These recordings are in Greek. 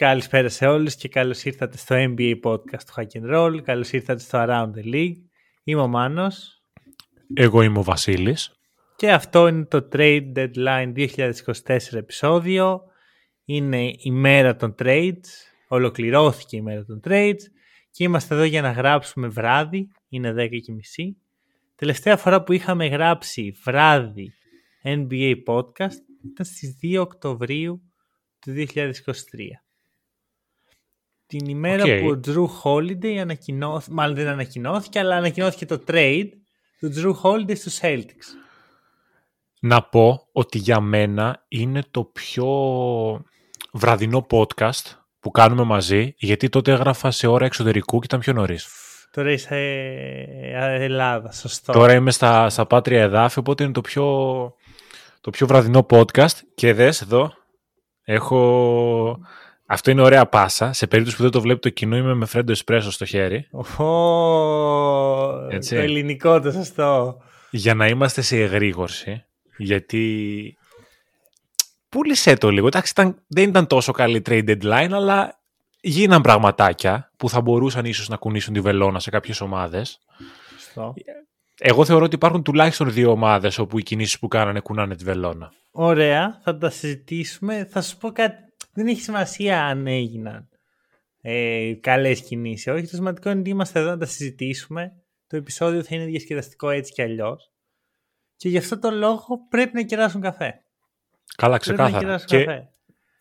Καλησπέρα σε όλους και καλώς ήρθατε στο NBA podcast του Hack and Roll. Καλώς ήρθατε στο Around the League. Είμαι ο Μάνος. Εγώ είμαι ο Βασίλης. Και αυτό είναι το Trade Deadline 2024 επεισόδιο. Είναι η μέρα των trades. Ολοκληρώθηκε η μέρα των trades. Και είμαστε εδώ για να γράψουμε βράδυ. Είναι 10 και μισή. Τελευταία φορά που είχαμε γράψει βράδυ NBA podcast ήταν στις 2 Οκτωβρίου του 2023. Την ημέρα Οκ. που ο Jrue Holiday ανακοινώθηκε, μάλλον δεν ανακοινώθηκε, αλλά ανακοινώθηκε το trade του Jrue Holiday στους Celtics. Να πω ότι για μένα είναι το πιο βραδινό podcast που κάνουμε μαζί, γιατί τότε έγραφα σε ώρα εξωτερικού και ήταν πιο νωρίς. Τώρα είσαι ε, Ελλάδα, σωστό. Τώρα είμαι στα, στα πάτρια εδάφη, οπότε είναι το πιο, το πιο βραδινό podcast. Και δες εδώ, έχω... Αυτό είναι ωραία πάσα. Σε περίπτωση που δεν το βλέπει το κοινό, είμαι με φρέντο εσπρέσο στο χέρι. Ω, Έτσι. το ελληνικό το σωστό. Για να είμαστε σε εγρήγορση. Γιατί πούλησέ το λίγο. Εντάξει, ήταν, δεν ήταν τόσο καλή trade deadline, αλλά γίναν πραγματάκια που θα μπορούσαν ίσως να κουνήσουν τη βελόνα σε κάποιες ομάδες. σωστό. Εγώ θεωρώ ότι υπάρχουν τουλάχιστον δύο ομάδες όπου οι κινήσεις που κάνανε κουνάνε τη βελόνα. Ωραία, θα τα συζητήσουμε. Θα σου πω κάτι. Δεν έχει σημασία αν έγιναν ε, καλές κινήσεις. Όχι, το σημαντικό είναι ότι είμαστε εδώ να τα συζητήσουμε. Το επεισόδιο θα είναι διασκεδαστικό έτσι κι αλλιώς. Και γι' αυτό το λόγο πρέπει να κεράσουν καφέ. Καλά, Πρέπει να ξεκάθαρα. κεράσουν Και καφέ.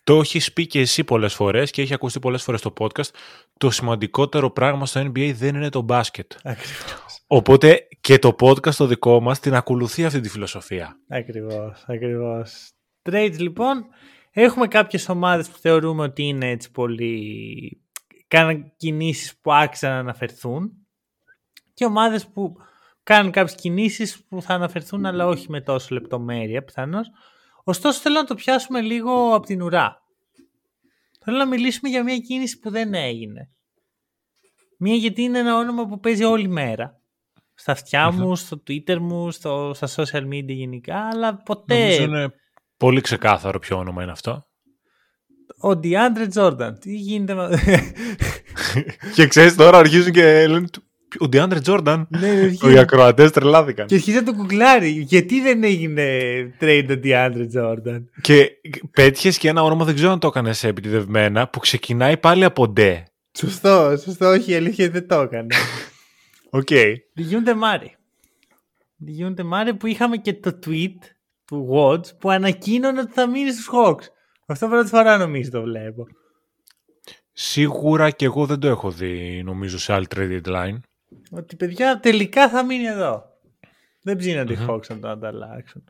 το έχεις πει και εσύ πολλές φορές και έχει ακουστεί πολλές φορές στο podcast. Το σημαντικότερο πράγμα στο NBA δεν είναι το μπάσκετ. Ακριβώς. Οπότε και το podcast το δικό μας την ακολουθεί αυτή τη φιλοσοφία. Ακριβώς, ακριβώς. Trades λοιπόν, έχουμε κάποιες ομάδες που θεωρούμε ότι είναι έτσι πολύ... κάναν κινήσεις που άξιζαν να αναφερθούν και ομάδες που κάνουν κάποιες κινήσεις που θα αναφερθούν αλλά όχι με τόσο λεπτομέρεια πιθανώς. Ωστόσο θέλω να το πιάσουμε λίγο από την ουρά. Θέλω να μιλήσουμε για μια κίνηση που δεν έγινε. Μία γιατί είναι ένα όνομα που παίζει όλη μέρα. Στα αυτιά μου, στο Twitter μου, στο, στα social media γενικά, αλλά ποτέ Νομίζω είναι πολύ ξεκάθαρο ποιο όνομα είναι αυτό. ο DeAndre Jordan. Τι γίνεται με... και ξέρεις τώρα αρχίζουν και λένε ο Ντιάντρε Τζόρνταν. ναι, ναι, Οι ακροατές τρελάθηκαν. και αρχίζει να το κουκλάρει. Γιατί δεν έγινε trade ο DeAndre Jordan; Και πέτυχες και ένα όνομα, δεν ξέρω αν το έκανες επιτηδευμένα, που ξεκινάει πάλι από ντε. Σωστό, σωστό, όχι, η αλήθεια δεν το έκανε. Οκ. Dejounte Murray. Dejounte Murray που είχαμε και το tweet του Watch που ανακοίνωνε ότι θα μείνει στους Hawks. Αυτό πρώτη φορά νομίζω το βλέπω. Σίγουρα και εγώ δεν το έχω δει, νομίζω, σε άλλη trade deadline. Ότι παιδιά τελικά θα μείνει εδώ. Δεν ψήνονται οι Hawks να το ανταλλάξουν.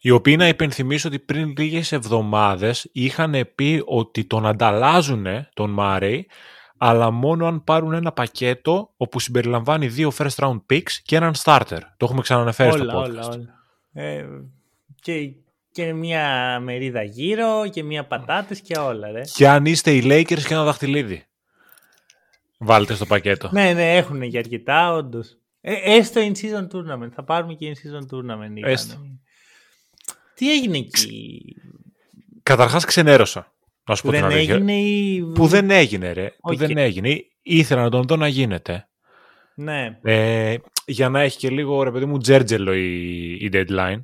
Οι οποίοι να υπενθυμίσω ότι πριν λίγες εβδομάδες είχαν πει ότι τον ανταλλάζουν τον Μάρεϊ, αλλά μόνο αν πάρουν ένα πακέτο όπου συμπεριλαμβάνει δύο first round picks και έναν starter. Το έχουμε ξαναναφέρει όλα, στο podcast. όλα, όλα. Ε, και, και μια μερίδα γύρω και μια πατάτες και όλα, ρε. Και αν είστε οι Lakers και ένα δαχτυλίδι. Βάλτε στο πακέτο. ναι, ναι, έχουν και αρκετά, όντως. Ε, έστω in season tournament. Θα πάρουμε και in season tournament. είπανε. Έστω. Τι έγινε εκεί; Καταρχάς ξενέρωσα. Να σου Που πω την δεν αλήθεια. έγινε ή... Που δεν έγινε ρε. Που Οκ. δεν έγινε. Ήθελα να τον δω να γίνεται. Ναι. Ε, για να έχει και λίγο ρε παιδί μου τζέρτζελο η, η deadline.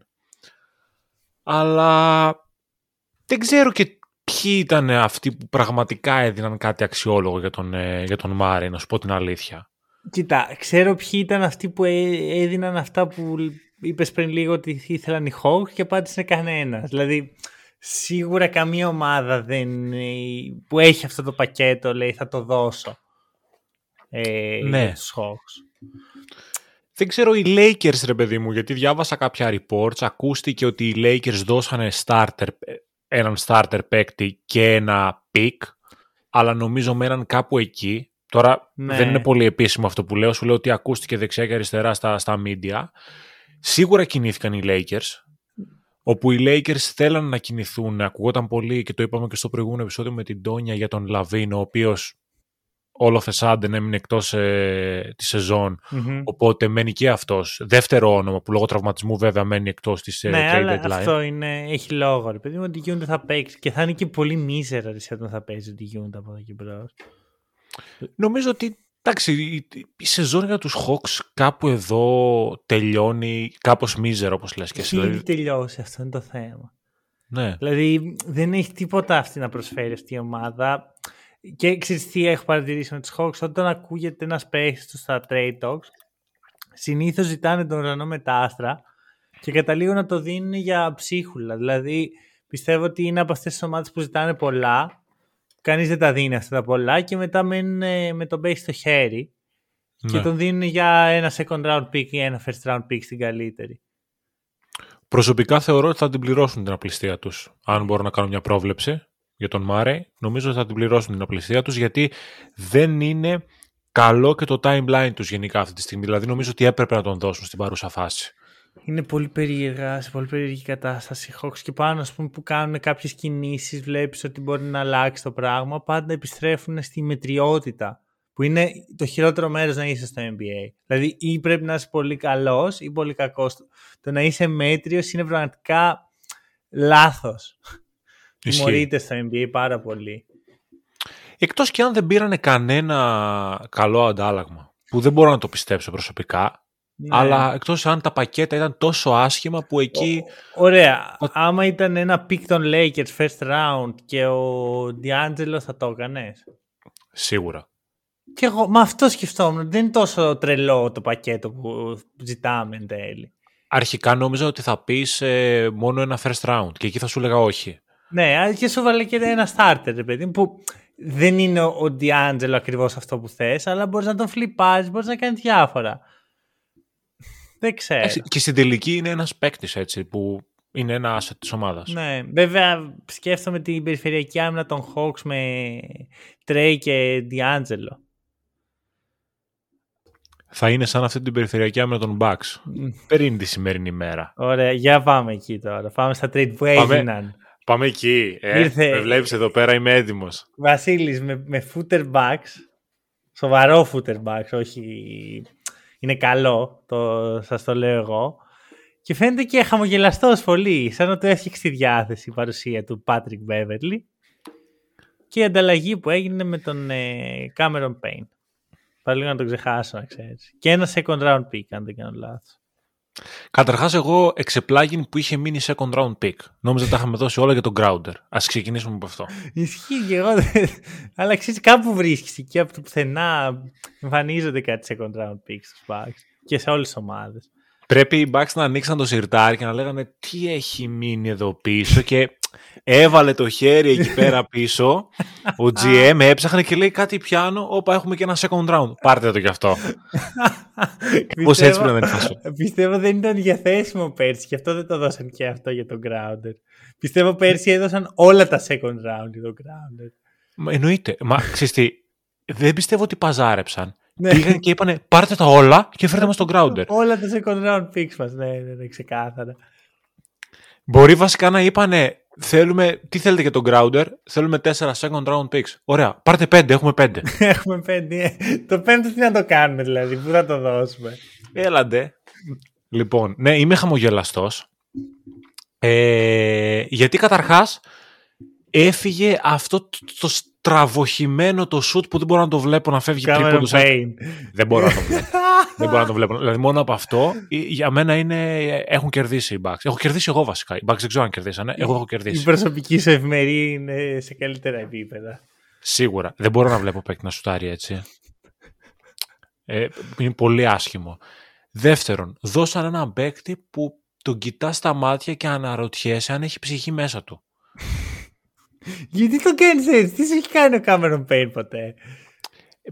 Αλλά δεν ξέρω και ποιοι ήταν αυτοί που πραγματικά έδιναν κάτι αξιόλογο για τον, ε, για τον Μάρι, να σου πω την αλήθεια. Κοίτα, ξέρω ποιοι ήταν αυτοί που ε- έδιναν αυτά που είπες πριν λίγο ότι ήθελαν οι Hawks και απάντησε κανένας. Δηλαδή, σίγουρα καμία ομάδα δεν, ε, που έχει αυτό το πακέτο λέει θα το δώσω. Ε, Ναι. για τους Hawks. Δεν ξέρω οι Lakers ρε παιδί μου, γιατί διάβασα κάποια reports, ακούστηκε ότι οι Lakers δώσανε starter, έναν starter παίκτη και ένα pick, αλλά νομίζω μέναν κάπου εκεί. Τώρα Ναι. δεν είναι πολύ επίσημο αυτό που λέω, σου λέω ότι ακούστηκε δεξιά και αριστερά στα, στα media. Σίγουρα κινήθηκαν οι Lakers, όπου οι Lakers θέλαν να κινηθούν, ακουγόταν πολύ και το είπαμε και στο προηγούμενο επεισόδιο με την Τόνια για τον Λαβίν, ο οποίος all of a sudden έμεινε εκτός ε, της σεζόν, Μμμ. οπότε μένει και αυτός. Δεύτερο όνομα που λόγω τραυματισμού βέβαια μένει εκτός της ε, Ναι, trade αλλά deadline. αυτό είναι, έχει λόγο. Ρε παιδί μου, ότι Dejounte θα παίξει και θα είναι και πολύ μίζερα ρε, όταν θα παίζει Dejounte από εδώ και μπρος. Νομίζω ότι εντάξει, η, η σεζόν για τους Hawks κάπου εδώ τελειώνει κάπως μίζερα όπως λες και εσύ. Έχει ήδη Δηλαδή, τελειώσει, αυτό είναι το θέμα. ναι. Δηλαδή δεν έχει τίποτα αυτή να προσφέρει αυτή η ομάδα. Και ξέρεις τι έχω παρατηρήσει με τους Hawks, όταν ακούγεται ένας παίχτης τους στα trade talks, συνήθως ζητάνε τον ουρανό με τα άστρα και καταλήγουν να το δίνουν για ψίχουλα. Δηλαδή πιστεύω ότι είναι από αυτές τις ομάδες που ζητάνε πολλά, κανείς δεν τα δίνει αυτά τα πολλά και μετά μένουν ε, με τον παίχτη στο χέρι και ναι. τον δίνουν για ένα second round pick ή ένα first round pick στην καλύτερη. Προσωπικά θεωρώ ότι θα την πληρώσουν την απληστία τους. Αν μπορώ να κάνω μια πρόβλεψη για τον Μάρε, νομίζω ότι θα την πληρώσουν την απληστία τους γιατί δεν είναι καλό και το timeline τους γενικά αυτή τη στιγμή. Δηλαδή νομίζω ότι έπρεπε να τον δώσουν στην παρούσα φάση. Είναι πολύ περίεργα, σε πολύ περίεργη κατάσταση οι Hawks και πάνω ας πούμε, που κάνουν κάποιες κινήσεις βλέπεις ότι μπορεί να αλλάξει το πράγμα πάντα επιστρέφουν στη μετριότητα που είναι το χειρότερο μέρος να είσαι στο NBA. Δηλαδή ή πρέπει να είσαι πολύ καλός ή πολύ κακός. Το να είσαι μέτριος είναι πραγματικά λάθος. Ισχύει. Τιμωρείται στο NBA πάρα πολύ. Εκτός και αν δεν πήρανε κανένα καλό αντάλλαγμα, που δεν μπορώ να το πιστέψω προσωπικά, Ναι. αλλά εκτός αν τα πακέτα ήταν τόσο άσχημα που εκεί... Ωραία. Άμα ήταν ένα pick των Lakers first round και ο D'Angelo θα το έκανες; Σίγουρα. Και εγώ με αυτό σκεφτόμουν. Δεν είναι τόσο τρελό το πακέτο που ζητάμε εν τέλει. Αρχικά νόμιζα ότι θα πεις ε, μόνο ένα first round και εκεί θα σου έλεγα όχι. Ναι, αλλά και σου βάλε και ένα starter, ρε παιδί μου, που δεν είναι ο ο D'Angelo ακριβώς αυτό που θες, αλλά μπορείς να τον φλιπάρεις, μπορείς να κάνεις διάφορα. Δεν ξέρω. Εντάξει, Και στην τελική είναι ένας παίκτης έτσι που είναι ένα asset της ομάδας. Ναι, βέβαια σκέφτομαι την περιφερειακή άμυνα των Hawks με Trey και D'Angelo. Θα είναι σαν αυτή την περιφερειακή άμυνα των Bucks. Πριν τη σημερινή μέρα. Ωραία, για πάμε εκεί τώρα. Πάμε στα trade που Πάμε. έγιναν. Πάμε εκεί. Ε, Ήρθε- Με βλέπεις εδώ πέρα, είμαι έτοιμος. Βασίλης με, με footer backs, σοβαρό footer backs, όχι είναι καλό, το, σας το λέω εγώ. Και φαίνεται και χαμογελαστός πολύ, σαν να το έφτιαξε στη διάθεση η παρουσία του Patrick Beverly. Και η ανταλλαγή που έγινε με τον ε, Cameron Payne. Πάλι λίγο να τον ξεχάσω, να ξέρεις. Και ένα second round pick, αν δεν κάνω λάθος. Καταρχάς εγώ εξεπλάγιν που είχε μείνει second round pick. Νόμιζα ότι τα είχαμε δώσει όλα για τον Grounder. Ας ξεκινήσουμε από αυτό. Ισχύει και εγώ. δεν- Αλλά ξέρεις, κάπου βρίσκεις εκεί από το πουθενά εμφανίζονται κάτι second round picks στους Bucks και σε όλες τις ομάδες. Πρέπει οι Bucks να ανοίξαν το σιρτάρι και να λέγανε τι έχει μείνει εδώ πίσω και έβαλε το χέρι εκεί πέρα πίσω. Ο GM έψαχνε και λέει κάτι πιάνω, όπα έχουμε και ένα second round. Πάρτε το κι αυτό. Πώς έτσι πρέπει να είναι η φάση. Πιστεύω δεν ήταν διαθέσιμο πέρσι και αυτό δεν το δώσαν και αυτό για τον Grounder. Πιστεύω πέρσι έδωσαν όλα τα second round για τον Grounder. Μα εννοείται. Μα ξέρεις τι, δεν πιστεύω ότι παζάρεψαν. Ναι. Πήγαν και είπανε πάρτε τα όλα και φέρτε μας τον Grounder. όλα τα second round picks μας, ναι, ναι, ναι, ξεκάθαρα. Μπορεί βασικά να είπανε θέλουμε, τι θέλετε για τον Grounder, θέλουμε 4 second round picks. Ωραία, πάρτε 5, έχουμε 5. Έχουμε πέντε. ε, Το πέμπτο τι να το κάνουμε δηλαδή, πού θα το δώσουμε; Έλαντε. Λοιπόν, ναι, είμαι χαμογελαστός. Ε, γιατί καταρχάς έφυγε αυτό το, το στραβοχημένο το shoot που δεν μπορώ να το βλέπω να φεύγει Cameron τρίποντο σαν- Payne. Δεν μπορώ να το βλέπω. δεν μπορώ να το βλέπω. Δηλαδή μόνο από αυτό ε, για μένα είναι, έχουν κερδίσει οι Bucks. Έχω κερδίσει εγώ βασικά. Οι Bucks δεν ξέρω αν κερδίσανε. Εγώ έχω Η κερδίσει. προσωπική σου ευμερία είναι σε καλύτερα επίπεδα. Σίγουρα. Δεν μπορώ να βλέπω παίκτη να σουτάρει έτσι. Ε, είναι πολύ άσχημο. Δεύτερον, δώσαν έναν παίκτη που τον κοιτάς στα μάτια και αναρωτιέσαι αν έχει ψυχή μέσα του. Γιατί το κάνεις έτσι, τι σου έχει κάνει ο Cameron Payne ποτέ;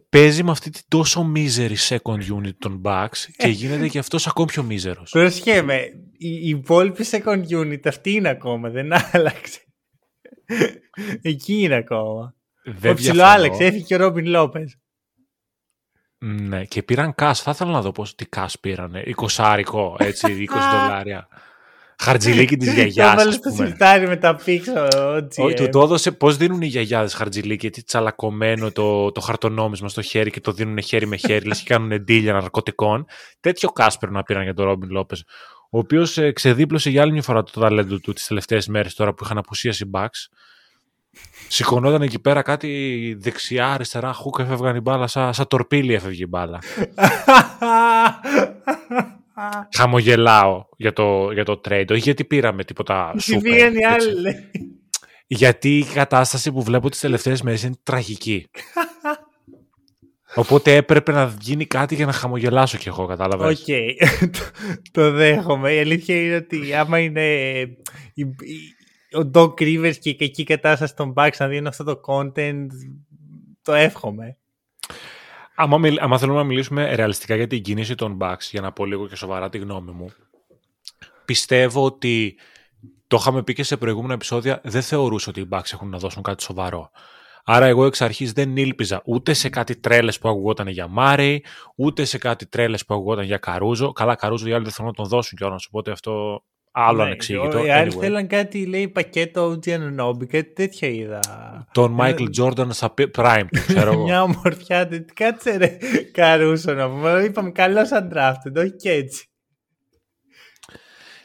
Παίζει με αυτή την τόσο μίζερη second unit των Bucks και γίνεται και αυτός ακόμη πιο μίζερος. Προσχέμε, η, η υπόλοιπη second unit αυτή είναι ακόμα, δεν άλλαξε. Εκεί είναι ακόμα. Δεν ο ψηλό διαφωνώ. Άλεξ έφυγε και ο Ρόμπιν Λόπες. Ναι, και πήραν cash. Θα ήθελα να δω πώς, τι cash πήρανε. 20 έτσι, 20 δολάρια. Χαρτζιλίκι της Το γιαγιάς, βάλες ας στο πούμε. σιρτάρι με τα πίξο. Όχι, του το έδωσε πώς δίνουν οι γιαγιάδες χαρτζιλίκι, έτσι τσαλακωμένο το, το χαρτονόμισμα στο χέρι και το δίνουν χέρι με χέρι, λες και κάνουν ντύλια ναρκωτικών. Τέτοιο cash πρέπει να πήραν για τον Ρόμπιν Λόπες, ο οποίος ε, ξεδίπλωσε για άλλη μια φορά το ταλέντο του τις τελευταίες μέρες τώρα που είχαν απουσίαση οι Bucks. Σηκωνόταν εκεί πέρα κάτι δεξιά, αριστερά, χούκ έφευγαν η μπάλα, σαν, σαν τορπίλι έφευγε η μπάλα. Χαμογελάω για το, για το trade, όχι γιατί πήραμε τίποτα Τι super. πήγαν οι έτσι. άλλοι. λέει. Γιατί η κατάσταση που βλέπω τις τελευταίες μέρες είναι τραγική. Οπότε έπρεπε να γίνει κάτι για να χαμογελάσω κι εγώ, κατάλαβες; Οκ, το, το δέχομαι. Η αλήθεια είναι ότι άμα είναι η- η- ο Doc Rivers και η κακή κατάσταση των Bucks να δίνουν αυτό το content, το εύχομαι. Άμα, μιλ- άμα θέλουμε να μιλήσουμε ρεαλιστικά για την κίνηση των Bucks, για να πω λίγο και σοβαρά τη γνώμη μου, πιστεύω ότι το είχαμε πει και σε προηγούμενα επεισόδια, δεν θεωρούσα ότι οι Bucks έχουν να δώσουν κάτι σοβαρό. Άρα εγώ εξ αρχής δεν ήλπιζα ούτε σε κάτι τρέλες που ακουγόταν για Μάρεϊ, ούτε σε κάτι τρέλες που ακουγόταν για Καρούζο. Καλά, Καρούζο οι άλλοι δεν θέλουν να τον δώσουν κιόλας, οπότε αυτό άλλο Ναι, ανεξήγητο. Οι άλλοι Anyway. θέλαν κάτι, λέει, πακέτο OG Anunobi, κάτι τέτοια είδα. Τον Michael Jordan στα πι- prime του, ξέρω εγώ. Μια ομορφιά, τε- κάτσε ρε καρούσο να πούμε. Είπαμε καλός undrafted, όχι και έτσι.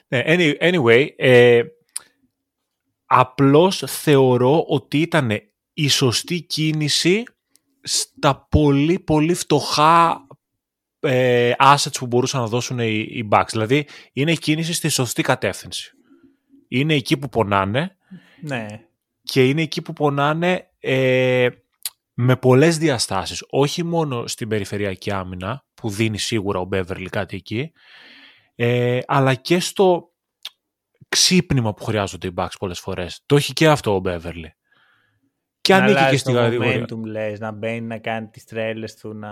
Ναι, any- anyway, ε, απλώς θεωρώ ότι ήταν η σωστή κίνηση στα πολύ πολύ φτωχά ε, assets που μπορούσαν να δώσουν οι, οι Bucks. Δηλαδή, είναι η κίνηση στη σωστή κατεύθυνση. Είναι εκεί που πονάνε Ναι. και είναι εκεί που πονάνε ε, με πολλές διαστάσεις. Όχι μόνο στην περιφερειακή άμυνα, που δίνει σίγουρα ο Μπέβερλι κάτι εκεί, ε, αλλά και στο ξύπνημα που χρειάζονται οι Bucks πολλές φορές. Το έχει και αυτό ο Μπέβερλι. Και να ανήκει και αλλάζει στην το κατηγορία. momentum, λες, να μπαίνει να κάνει τις τρέλες του, να...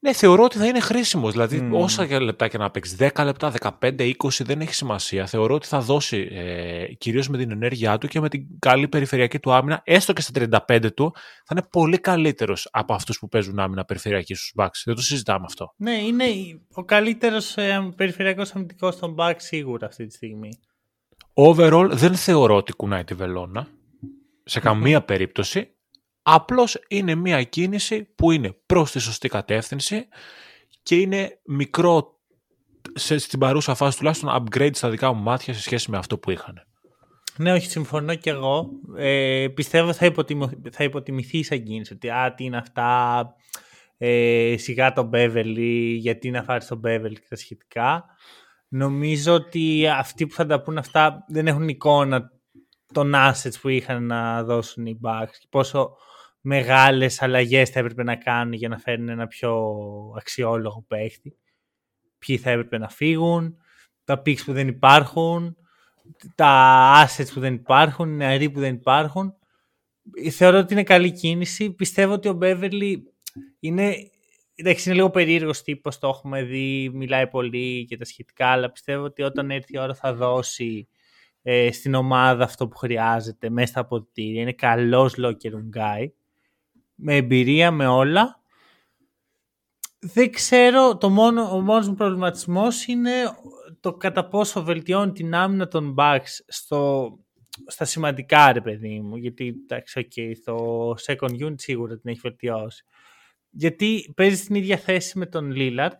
Ναι, θεωρώ ότι θα είναι χρήσιμος. Δηλαδή, Μμμ. όσα και λεπτά και να παίξεις, 10 λεπτά, 15, 20, δεν έχει σημασία. Θεωρώ ότι θα δώσει, ε, κυρίως με την ενέργειά του και με την καλή περιφερειακή του άμυνα, έστω και στα 35 του, θα είναι πολύ καλύτερος από αυτούς που παίζουν άμυνα περιφερειακή στους Bucks. Δεν το συζητάμε αυτό. Ναι, είναι ο καλύτερος ε, περιφερειακός αμυντικός των Bucks σίγουρα αυτή τη στιγμή. Overall, δεν θεωρώ ότι κουνάει τη βελόνα. Σε καμία περίπτωση. Απλώς είναι μια κίνηση που είναι προς τη σωστή κατεύθυνση και είναι μικρό σε, στην παρούσα φάση τουλάχιστον upgrade στα δικά μου μάτια σε σχέση με αυτό που είχαν. Ναι, όχι, συμφωνώ κι εγώ. Ε, πιστεύω θα, υποτιμω, θα υποτιμηθεί σαν κίνηση. Ότι α, τι είναι αυτά, ε, σιγά τον Beverly, γιατί να φάρεις τον Beverly και τα σχετικά. Νομίζω ότι αυτοί που θα τα πούν αυτά δεν έχουν εικόνα των assets που είχαν να δώσουν οι Bucks και πόσο μεγάλες αλλαγές θα έπρεπε να κάνουν για να φέρουν ένα πιο αξιόλογο παίχτη. Ποιοι θα έπρεπε να φύγουν, τα picks που δεν υπάρχουν, τα assets που δεν υπάρχουν, οι νεαροί που δεν υπάρχουν. Θεωρώ ότι είναι καλή κίνηση. Πιστεύω ότι ο Beverly είναι, εντάξει, είναι λίγο περίεργος τύπος, το έχουμε δει, μιλάει πολύ και τα σχετικά, αλλά πιστεύω ότι όταν έρθει η ώρα θα δώσει ε, στην ομάδα αυτό που χρειάζεται μέσα στα αποδητήρια. Είναι καλός locker room guy, με εμπειρία, με όλα. Δεν ξέρω, το μόνο, ο μόνος μου προβληματισμός είναι το κατά πόσο βελτιώνει την άμυνα των Bucks στο, στα σημαντικά ρε παιδί μου, γιατί εντάξει, okay, το second unit σίγουρα την έχει βελτιώσει. Γιατί παίζει στην ίδια θέση με τον Lillard.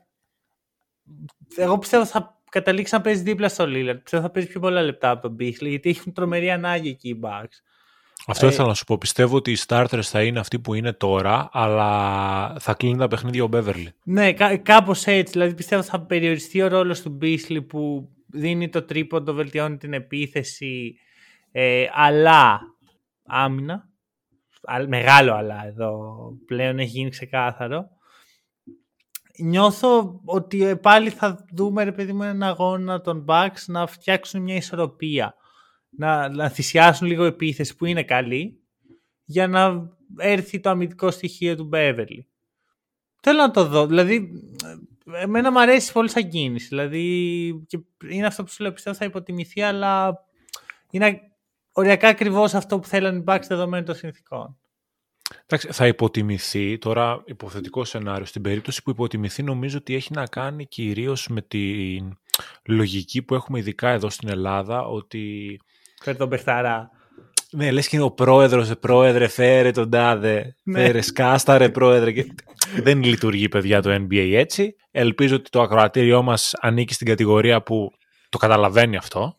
Εγώ πιστεύω θα καταλήξει να παίζει δίπλα στο Lillard. Πιστεύω θα παίζει πιο πολλά λεπτά από τον Beasley, γιατί έχουν τρομερή ανάγκη εκεί οι Bucks. Αυτό Ε, ήθελα να σου πω. Πιστεύω ότι οι starters θα είναι αυτοί που είναι τώρα, αλλά θα κλείνει τα παιχνίδια ο Beverly. Ναι, κά- κάπως έτσι. Δηλαδή πιστεύω θα περιοριστεί ο ρόλος του Beasley που δίνει το τρίποντο, βελτιώνει την επίθεση, ε, αλλά άμυνα. Α- Μεγάλο αλλά εδώ πλέον έχει γίνει ξεκάθαρο. Νιώθω ότι ε, πάλι θα δούμε ρε παιδί μου έναν αγώνα των Bucks να φτιάξουν μια ισορροπία. Να, να θυσιάσουν λίγο επίθεση που είναι καλή για να έρθει το αμυντικό στοιχείο του Beverly. Θέλω να το δω. Δηλαδή, ε, εμένα μου αρέσει πολύ σαν κίνηση. Δηλαδή, και είναι αυτό που σου λέω, πιστεύω θα υποτιμηθεί, αλλά είναι οριακά ακριβώς αυτό που θέλουν οι Bucks δεδομένων των συνθήκων. Εντάξει, θα υποτιμηθεί τώρα υποθετικό σενάριο. Στην περίπτωση που υποτιμηθεί νομίζω ότι έχει να κάνει κυρίως με τη λογική που έχουμε ειδικά εδώ στην Ελλάδα ότι... Φέρε τον Πεχταρά. Ναι, λες και είναι ο πρόεδρος, πρόεδρε, φέρε τον τάδε, ναι. φέρε σκάστα ρε πρόεδρε. Και... Δεν λειτουργεί παιδιά το NBA έτσι. Ελπίζω ότι το ακροατήριό μας ανήκει στην κατηγορία που το καταλαβαίνει αυτό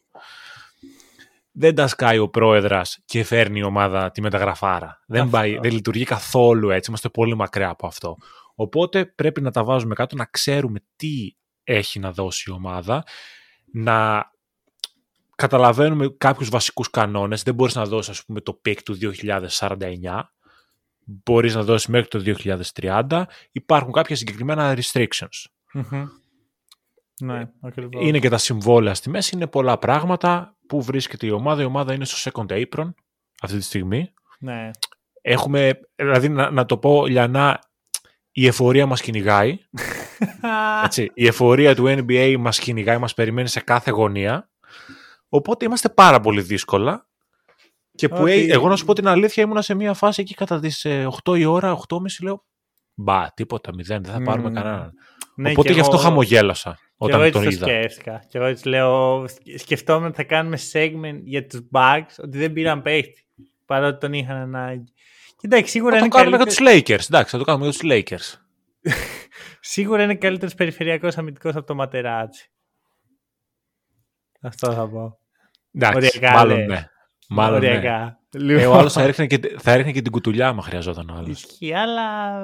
δεν τα σκάει ο πρόεδρας και φέρνει η ομάδα τη μεταγραφάρα. Δεν, πάει, δεν λειτουργεί καθόλου έτσι. Είμαστε πολύ μακριά από αυτό. Οπότε πρέπει να τα βάζουμε κάτω, να ξέρουμε τι έχει να δώσει η ομάδα, να καταλαβαίνουμε κάποιους βασικούς κανόνες. Δεν μπορείς να δώσεις ας πούμε, το pick του 2049. Μπορείς να δώσεις μέχρι το 2030. Υπάρχουν κάποια συγκεκριμένα restrictions. Ναι, Είναι και τα συμβόλαια στη μέση, είναι πολλά πράγματα. Πού βρίσκεται η ομάδα, η ομάδα είναι στο second apron αυτή τη στιγμή. Ναι. Έχουμε, δηλαδή να, να το πω λιανά, η εφορία μας κυνηγάει. Έτσι, η εφορία του NBA μας κυνηγάει, μας περιμένει σε κάθε γωνία. Οπότε είμαστε πάρα πολύ δύσκολα. Και που εγώ να σου πω την αλήθεια ήμουνα σε μια φάση εκεί κατά τις 8 ε, η ώρα, 8.30 λέω Μπα, τίποτα, μηδέν, δεν θα πάρουμε mm. κανέναν. Ναι, Οπότε γι' αυτό εγώ... χαμογέλασα όταν και τον εγώ είδα. σκέφτηκα. Και εγώ έτσι λέω, σκεφτόμουν ότι θα κάνουμε segment για τους bugs, ότι δεν πήραν παίχτη, παρότι τον είχαν ανάγκη. Και εντάξει, σίγουρα θα είναι το κάνουμε καλύτερο... για τους Lakers, εντάξει, θα το κάνουμε για τους Lakers. σίγουρα είναι καλύτερος περιφερειακός αμυντικός από το Ματεράτσι. Αυτό θα πω. Εντάξει, Οριακά, μάλλον ναι. Μάλλον ναι. Ε, ο άλλος θα έριχνε, και, θα έριχνε και την κουτουλιά άμα χρειαζόταν ο άλλος. Ισχύει, αλλά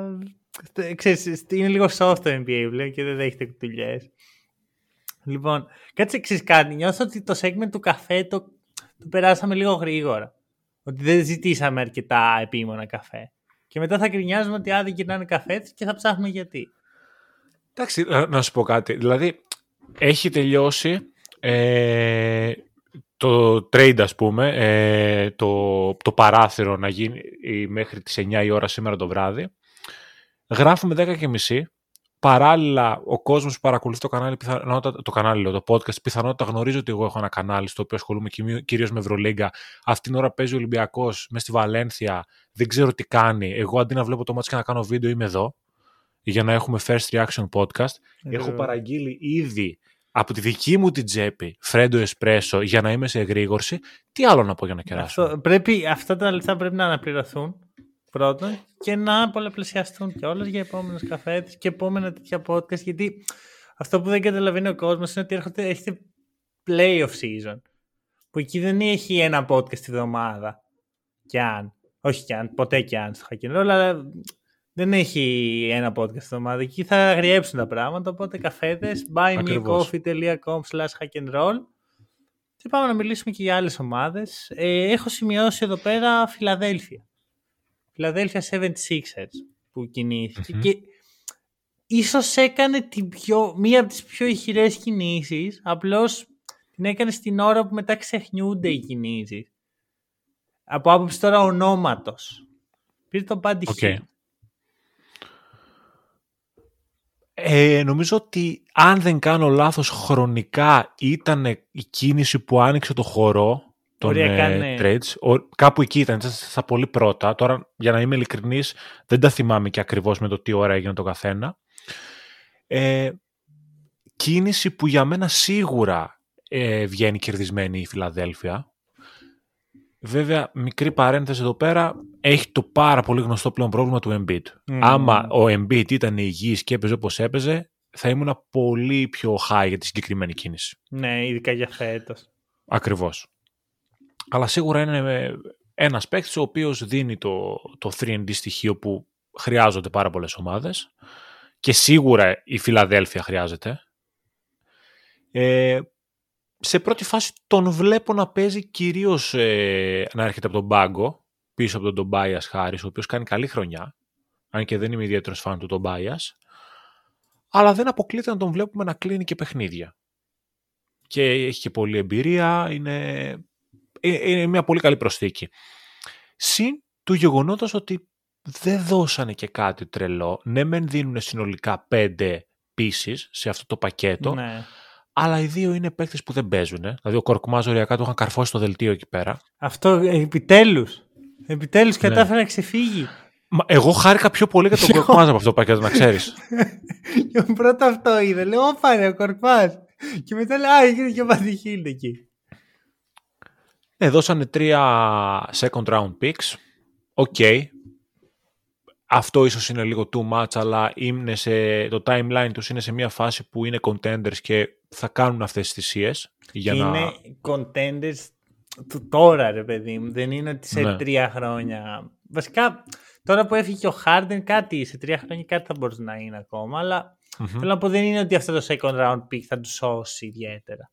ξέρεις, είναι λίγο soft το NBA πλέον και δεν δέχεται κουτουλιές. Λοιπόν, κάτσε εξή κάτι. Νιώθω ότι το segment του καφέ το, το περάσαμε λίγο γρήγορα. Ότι δεν ζητήσαμε αρκετά επίμονα καφέ. Και μετά θα κρινιάζουμε ότι άδει γυρνάνε καφές και θα ψάχνουμε γιατί. Εντάξει, να σου πω κάτι. Δηλαδή, έχει τελειώσει ε, το trade, ας πούμε, ε, το, το παράθυρο να γίνει μέχρι τις 9 η ώρα σήμερα το βράδυ. Γράφουμε 10 και μισή. Παράλληλα, ο κόσμος που παρακολουθεί το κανάλι, πιθανότατα, το κανάλι, το podcast, πιθανότατα γνωρίζει ότι εγώ έχω ένα κανάλι στο οποίο ασχολούμαι κυρίως με Ευρωλίγκα. Αυτή την ώρα παίζει ο Ολυμπιακός μες στη Βαλένθια. Δεν ξέρω τι κάνει. Εγώ αντί να βλέπω το μάτι και να κάνω βίντεο, είμαι εδώ για να έχουμε first reaction podcast. Ε, έχω παραγγείλει ήδη από τη δική μου την τσέπη φρέντο εσπρέσο για να είμαι σε εγρήγορση. Τι άλλο να πω για να κεράσω; Αυτό, πρέπει, αυτά τα λεφτά πρέπει να αναπληρωθούν πρώτον και να πολλαπλασιαστούν κιόλας για επόμενου καφέτες και επόμενα τέτοια podcast. Γιατί αυτό που δεν καταλαβαίνει ο κόσμος είναι ότι έρχονται, έχετε playoff season. Που εκεί δεν έχει ένα podcast τη βδομάδα. Κι αν. Όχι κι αν, ποτέ κι αν στο Hack αλλά δεν έχει ένα podcast τη βδομάδα. Εκεί θα αγριέψουν τα πράγματα. Οπότε καφέτε, buymeacoffee.com slash hackandroll. Και πάμε να μιλήσουμε και για άλλες ομάδες. Ε, έχω σημειώσει εδώ πέρα Φιλαδέλφια. Philadelphia 76ers που κινηθηκε και ίσως έκανε την πιο, μία από τις πιο ηχηρές κινήσεις, απλώς την έκανε στην ώρα που μετά ξεχνιούνται οι κινήσεις. Από άποψη τώρα ονόματος. Πήρε τον Πάντι okay. Ε, νομίζω ότι αν δεν κάνω λάθος χρονικά ήταν η κίνηση που άνοιξε το χώρο των ε, ναι. trades. Ο, κάπου εκεί ήταν, στα πολύ πρώτα. Τώρα, για να είμαι ειλικρινής, δεν τα θυμάμαι και ακριβώς με το τι ώρα έγινε το καθένα. Ε, κίνηση που για μένα σίγουρα ε, βγαίνει κερδισμένη η Φιλαδέλφια. Βέβαια, μικρή παρένθεση εδώ πέρα, έχει το πάρα πολύ γνωστό πλέον πρόβλημα του Embiid. Mm. Άμα ο Embiid ήταν υγιής και έπαιζε όπως έπαιζε, θα ήμουν πολύ πιο high για τη συγκεκριμένη κίνηση. Ναι, ειδικά για φέτος. Ακριβώς. Αλλά σίγουρα είναι ένας παίκτης ο οποίος δίνει το, το 3D στοιχείο που χρειάζονται πάρα πολλές ομάδες. Και σίγουρα η Φιλαδέλφια χρειάζεται. Ε, σε πρώτη φάση τον βλέπω να παίζει κυρίως ε, να έρχεται από τον πάγκο, πίσω από τον Τομπάιας Χάρης, ο οποίος κάνει καλή χρονιά, αν και δεν είμαι ιδιαίτερος φαν του Τομπάιας, αλλά δεν αποκλείεται να τον βλέπουμε να κλείνει και παιχνίδια. Και έχει και πολλή εμπειρία, είναι ε, είναι μια πολύ καλή προσθήκη. Συν του γεγονότος ότι δεν δώσανε και κάτι τρελό. Ναι, μεν δίνουν συνολικά πέντε pieces σε αυτό το πακέτο, ναι. Αλλά οι δύο είναι παίκτες που δεν παίζουν. Δηλαδή ο Κορκμάζ οριακά του είχαν καρφώσει το δελτίο εκεί πέρα. Αυτό επιτέλους. Επιτέλους κατάφερε να ξεφύγει. Μα εγώ χάρηκα πιο πολύ για τον Κορκμάζ από αυτό το πακέτο, να ξέρεις. Και πρώτα αυτό είδα. Λέω, όπα ρε, ο Κορκμάζ. Και μετά λέει, α, έγινε και ο Buddy Hield εκεί. Ε, δώσανε τρία second round picks. Οκ. Αυτό ίσως είναι λίγο too much, αλλά είναι σε, το timeline τους είναι σε μια φάση που είναι contenders και θα κάνουν αυτές τις θυσίες. Για είναι να... contenders του τώρα, ρε παιδί μου. Δεν είναι ότι σε Ναι. τρία χρόνια. Βασικά, τώρα που έφυγε και ο Harden, κάτι σε τρία χρόνια κάτι θα μπορούσε να είναι ακόμα. Αλλά Μμμ. θέλω να πω, δεν είναι ότι αυτό το second round pick θα τους σώσει ιδιαίτερα.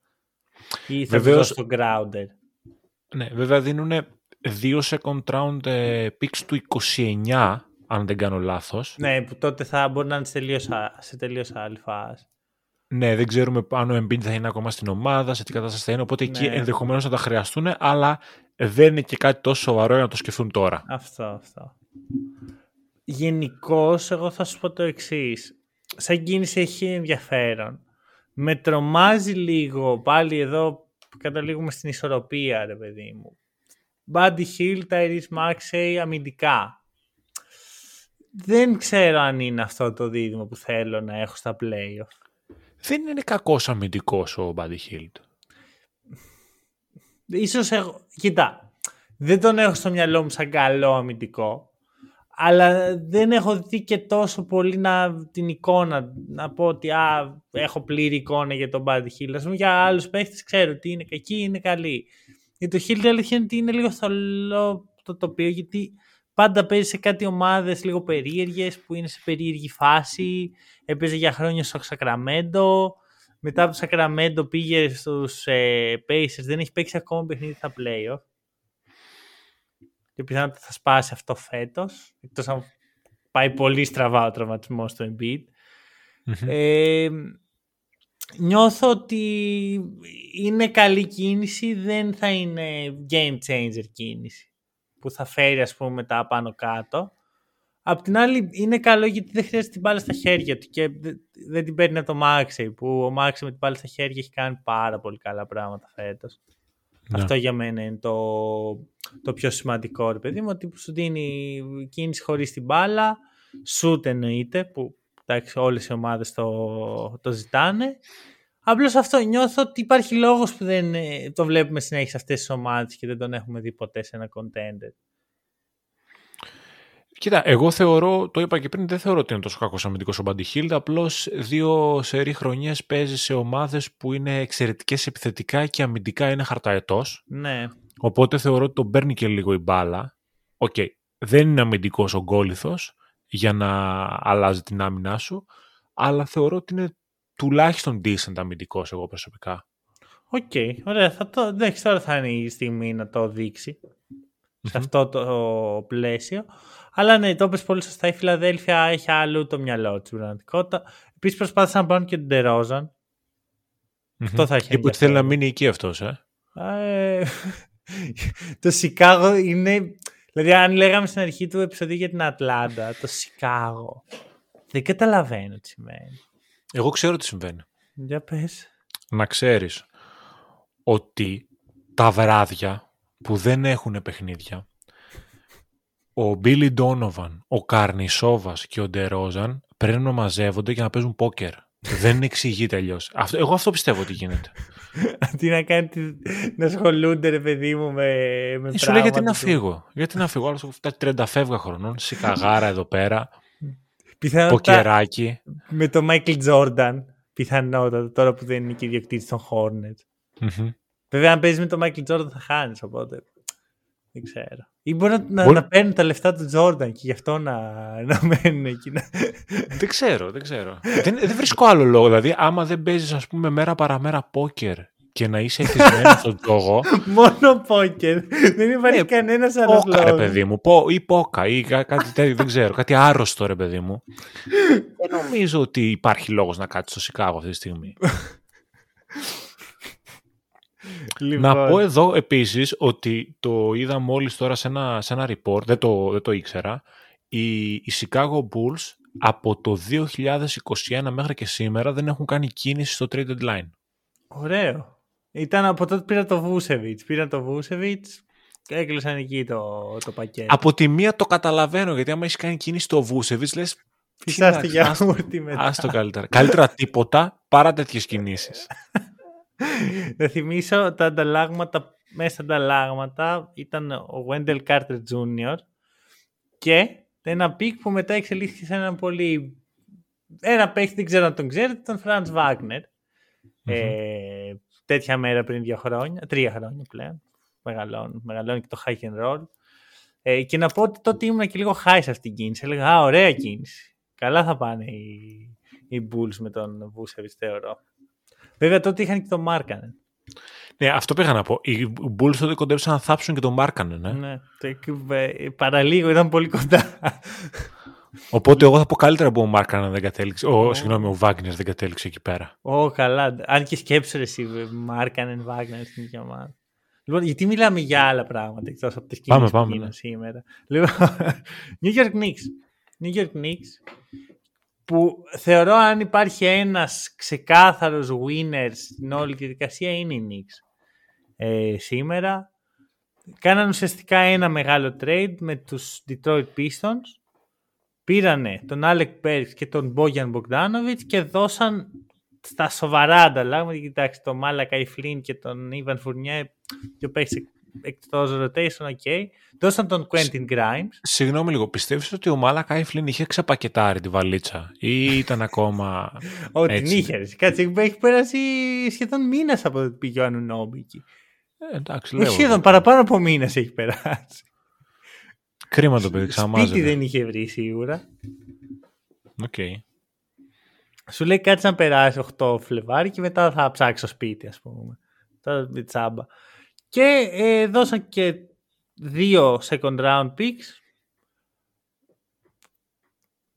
Ή θα τους Βεβαίως- δώσει τον Grounder. Ναι, βέβαια δίνουν δύο second round ε, picks του 29, αν δεν κάνω λάθος. Ναι, που τότε θα μπορεί να είναι σε τελείως, α- σε τελείως άλλη φάση. Ναι, δεν ξέρουμε αν ο Embiid θα είναι ακόμα στην ομάδα, σε τι κατάσταση θα είναι, οπότε εκεί Ναι. ενδεχομένως θα τα χρειαστούν, αλλά δεν είναι και κάτι τόσο σοβαρό για να το σκεφτούν τώρα. Αυτό, αυτό. Γενικώ, εγώ θα σου πω το εξής. Σαν κίνηση έχει ενδιαφέρον. Με τρομάζει λίγο, πάλι εδώ καταλήγουμε στην ισορροπία, ρε παιδί μου. Buddy Hill, Tyrese Maxey, αμυντικά. Δεν ξέρω αν είναι αυτό το δίδυμο που θέλω να έχω στα playoff. Δεν είναι κακός αμυντικός ο Buddy Hield. Ίσως εγώ... Κοίτα, δεν τον έχω στο μυαλό μου σαν καλό αμυντικό, αλλά δεν έχω δει και τόσο πολύ να, την εικόνα, να πω ότι α, έχω πλήρη εικόνα για τον Buddy Hill. Ας πούμε για άλλους παίχτες ξέρω ότι είναι κακοί, είναι καλοί. Για το Hill η αλήθεια είναι ότι είναι λίγο θολό το τοπίο, γιατί πάντα παίζει σε κάτι ομάδες λίγο περίεργες, που είναι σε περίεργη φάση. Έπαιζε για χρόνια στο Σακραμέντο, μετά από το Σακραμέντο πήγε στους ε, Pacers, δεν έχει παίξει ακόμα παιχνίδι στα playoff. Και πιθανότατα θα σπάσει αυτό φέτος, εκτός αν πάει πολύ στραβά ο τραυματισμός στο Embiid. Ε, νιώθω ότι είναι καλή κίνηση, δεν θα είναι game changer κίνηση που θα φέρει ας πούμε τα πάνω κάτω. Απ' την άλλη είναι καλό γιατί δεν χρειάζεται την μπάλα στα χέρια του και δε- δεν την παίρνει από το Μάξι που ο Μάξι με την μπάλα στα χέρια έχει κάνει πάρα πολύ καλά πράγματα φέτος. Ναι. Αυτό για μένα είναι το, το πιο σημαντικό ρε παιδί μου ότι σου δίνει κίνηση χωρίς την μπάλα σουτ εννοείται που εντάξει, όλες οι ομάδες το, το ζητάνε Απλώς αυτό νιώθω ότι υπάρχει λόγος που δεν ε, το βλέπουμε συνέχεια σε αυτές τις ομάδες και δεν τον έχουμε δει ποτέ σε ένα contender. Κοίτα, εγώ θεωρώ, το είπα και πριν, δεν θεωρώ ότι είναι τόσο κακός αμυντικός ο Buddy Hield. Απλώς δύο σερί χρονιές παίζει σε ομάδες που είναι εξαιρετικές επιθετικά και αμυντικά είναι χαρταετός. Ναι, Οπότε θεωρώ ότι τον παίρνει και λίγο η μπάλα. Οκ, δεν είναι αμυντικός ογκόλιθος για να αλλάζει την άμυνά σου, αλλά θεωρώ ότι είναι τουλάχιστον decent αμυντικός εγώ προσωπικά. οκ, ωραία, θα το, εντάξει, τώρα θα είναι η στιγμή να το δείξει σε αυτό το πλαίσιο. Αλλά ναι, το είπες πολύ σωστά, η Φιλαδέλφια έχει αλλού το μυαλό της στην πραγματικότητα. Επίσης προσπάθησαν να πάρουν και τον Ντερόζαν. Αυτό θα έχει Είπε ότι θέλει να ενδιαφέρον. μείνει εκεί αυτός, ε. Ε, το Σικάγο είναι. Δηλαδή, αν λέγαμε στην αρχή του επεισοδίου για την Ατλάντα, το Σικάγο. Δεν καταλαβαίνω τι σημαίνει. Εγώ ξέρω τι συμβαίνει. Για πες. να ξέρεις ότι τα βράδια που δεν έχουν παιχνίδια ο Μπίλι Ντόνοβαν, ο Καρνισόβας και ο Ντερόζαν πρέπει να μαζεύονται για να παίζουν πόκερ. δεν εξηγεί αλλιώς. Εγώ αυτό πιστεύω ότι γίνεται. Αντί να, κάνει, τη- να ασχολούνται, ρε παιδί μου, με, με Ε, Σου λέει γιατί πράγματα να του- φύγω; Γιατί να φύγω; Άλλος αυτά 30 φεύγα χρονών, σικαγάρα εδώ πέρα, Πιθανότατα ποκεράκι. με το Michael Jordan, πιθανότατα, τώρα που δεν είναι και ιδιοκτήτης των Hornets. Μμμ. Βέβαια, αν παίζεις με το Michael Jordan θα χάνεις, οπότε. Δεν ξέρω. Ή μπορεί να, να, Μπορεί- να παίρνουν τα λεφτά του Jordan και γι' αυτό να, να μένουν εκεί. να- δεν ξέρω, δεν ξέρω. δεν, δεν βρίσκω άλλο λόγο. Δηλαδή, άμα δεν παίζεις, ας πούμε, μέρα παραμέρα πόκερ και να είσαι εθισμένος στον τζόγο, Μόνο πόκερ. Δεν υπάρχει Ναι, κανένας άλλος Πόκα, ρε παιδί μου. Πο, ή πόκα, ή κά- κάτι τέτοιο, δεν ξέρω. Κάτι άρρωστο, ρε παιδί μου. δεν νομίζω ότι υπάρχει λόγος να κάτσεις στο Σικάγο αυτή τη στιγμή. Λοιπόν, Να πω εδώ επίσης ότι το είδα μόλις τώρα σε ένα, σε ένα report, δεν το, δεν το ήξερα, οι, οι Chicago Bulls από το 2021 μέχρι και σήμερα δεν έχουν κάνει κίνηση στο trade deadline. Ωραίο. Ήταν από τότε πήρα το Βούσεβιτς. Πήρα το Βούσεβιτς και έκλεισαν εκεί το, το πακέτο. Από τη μία το καταλαβαίνω, γιατί άμα έχεις κάνει κίνηση το Βούσεβιτς, λες Φυσάστε για άστο- μούρτι μετά. άστο καλύτερα. καλύτερα τίποτα παρά τέτοιες κινήσεις. Να θυμίσω τα ανταλλάγματα, μέσα στα ανταλλάγματα ήταν ο Wendell Carter Jr. και ένα pick που μετά εξελίχθηκε σε ένα πολύ... Ένα παίχτη, δεν ξέρω αν τον ξέρετε, τον Franz Wagner. Ε, τέτοια μέρα πριν δύο χρόνια, τρία χρόνια πλέον. Μεγαλώνει, μεγαλώνει και το high and roll. Ε, και να πω ότι τότε ήμουν και λίγο high σε αυτήν την κίνηση. Έλεγα, α, ωραία κίνηση. Καλά θα πάνε οι, οι Bulls με τον Vucevic, θεωρώ. Βέβαια τότε είχαν και τον Μάρκανεν. ναι, αυτό πήγα να πω. Οι Bulls τότε κοντέψαν να θάψουν και τον Μάρκανε, ναι. Ναι, το, ε, παραλίγο ήταν πολύ κοντά. Οπότε εγώ θα πω καλύτερα που ο Μάρκανε δεν κατέληξε. Ο, συγγνώμη, ο Βάγνερ δεν κατέληξε εκεί πέρα. Ω, καλά. Αν και σκέψου ρε εσύ, Μάρκανεν, Βάγνερ στην ίδια ομάδα. Λοιπόν, γιατί μιλάμε για άλλα πράγματα εκτός από τις Πάμε, κινήσεις που πάμε, γίνουν ναι. σήμερα. Λοιπόν, New York Knicks. New York Knicks που θεωρώ αν υπάρχει ένας ξεκάθαρος winner στην όλη τη δικασία είναι οι Knicks. Ε, σήμερα κάναν ουσιαστικά ένα μεγάλο trade με τους Detroit Pistons πήρανε τον Alec Burks και τον Bojan Bogdanovic και δώσαν στα σοβαρά ανταλλάγματα. Κοιτάξτε, τον Μάλακα Ιφλίν και τον Ivan Fournier και ο παίξει εκτός rotation, ok. Δώσαν τον Quentin Grimes. Συγγνώμη λίγο, πιστεύεις ότι ο Μάλα Κάιφλιν είχε ξαπακετάρει τη βαλίτσα ή ήταν ακόμα. Ό,τι Έτσι; την είχε. ρε. Κάτσε, έχει πέρασει σχεδόν μήνα από το που πήγε ο Ανουνόμπι εκεί. Ε, εντάξει, Όχι λέω. σχεδόν, παραπάνω από μήνα έχει περάσει. Κρίμα το παιδί, Σπίτι ξαναμάζευε. δεν είχε βρει σίγουρα. Οκ. Σου λέει κάτσε να περάσει 8 Φλεβάρι και μετά θα ψάξω σπίτι, ας πούμε. Τώρα με τσάμπα. Και ε, δώσαν και δύο second round picks.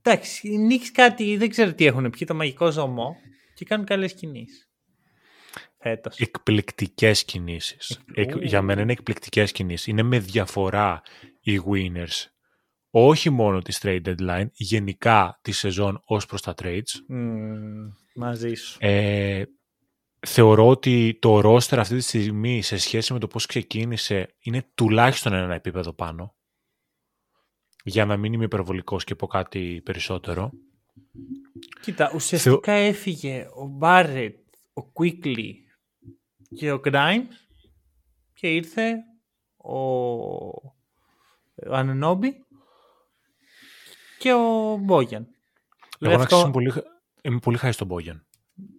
Εντάξει, οι Knicks κάτι, δεν ξέρω τι έχουν πιει, το μαγικό ζωμό και κάνουν καλές κινήσεις. Φέτος. Εκπληκτικές κινήσεις. Εκ- Ου. για μένα είναι εκπληκτικές κινήσεις. Είναι με διαφορά οι winners. Όχι μόνο της trade deadline, γενικά τη σεζόν ως προς τα trades. Μμμ, μαζί σου. Ε, θεωρώ ότι το roster αυτή τη στιγμή σε σχέση με το πώς ξεκίνησε είναι τουλάχιστον ένα επίπεδο πάνω. Για να μην είμαι υπερβολικός και πω κάτι περισσότερο. Κοίτα, ουσιαστικά έφυγε ο Μπάρετ, ο Quickly και ο Grimes και ήρθε ο, ο Ανουνόμπι και ο Μπόγιαν. Εγώ να ξέρεις, είμαι πολύ, είμαι πολύ χάρη στον Μπόγιαν.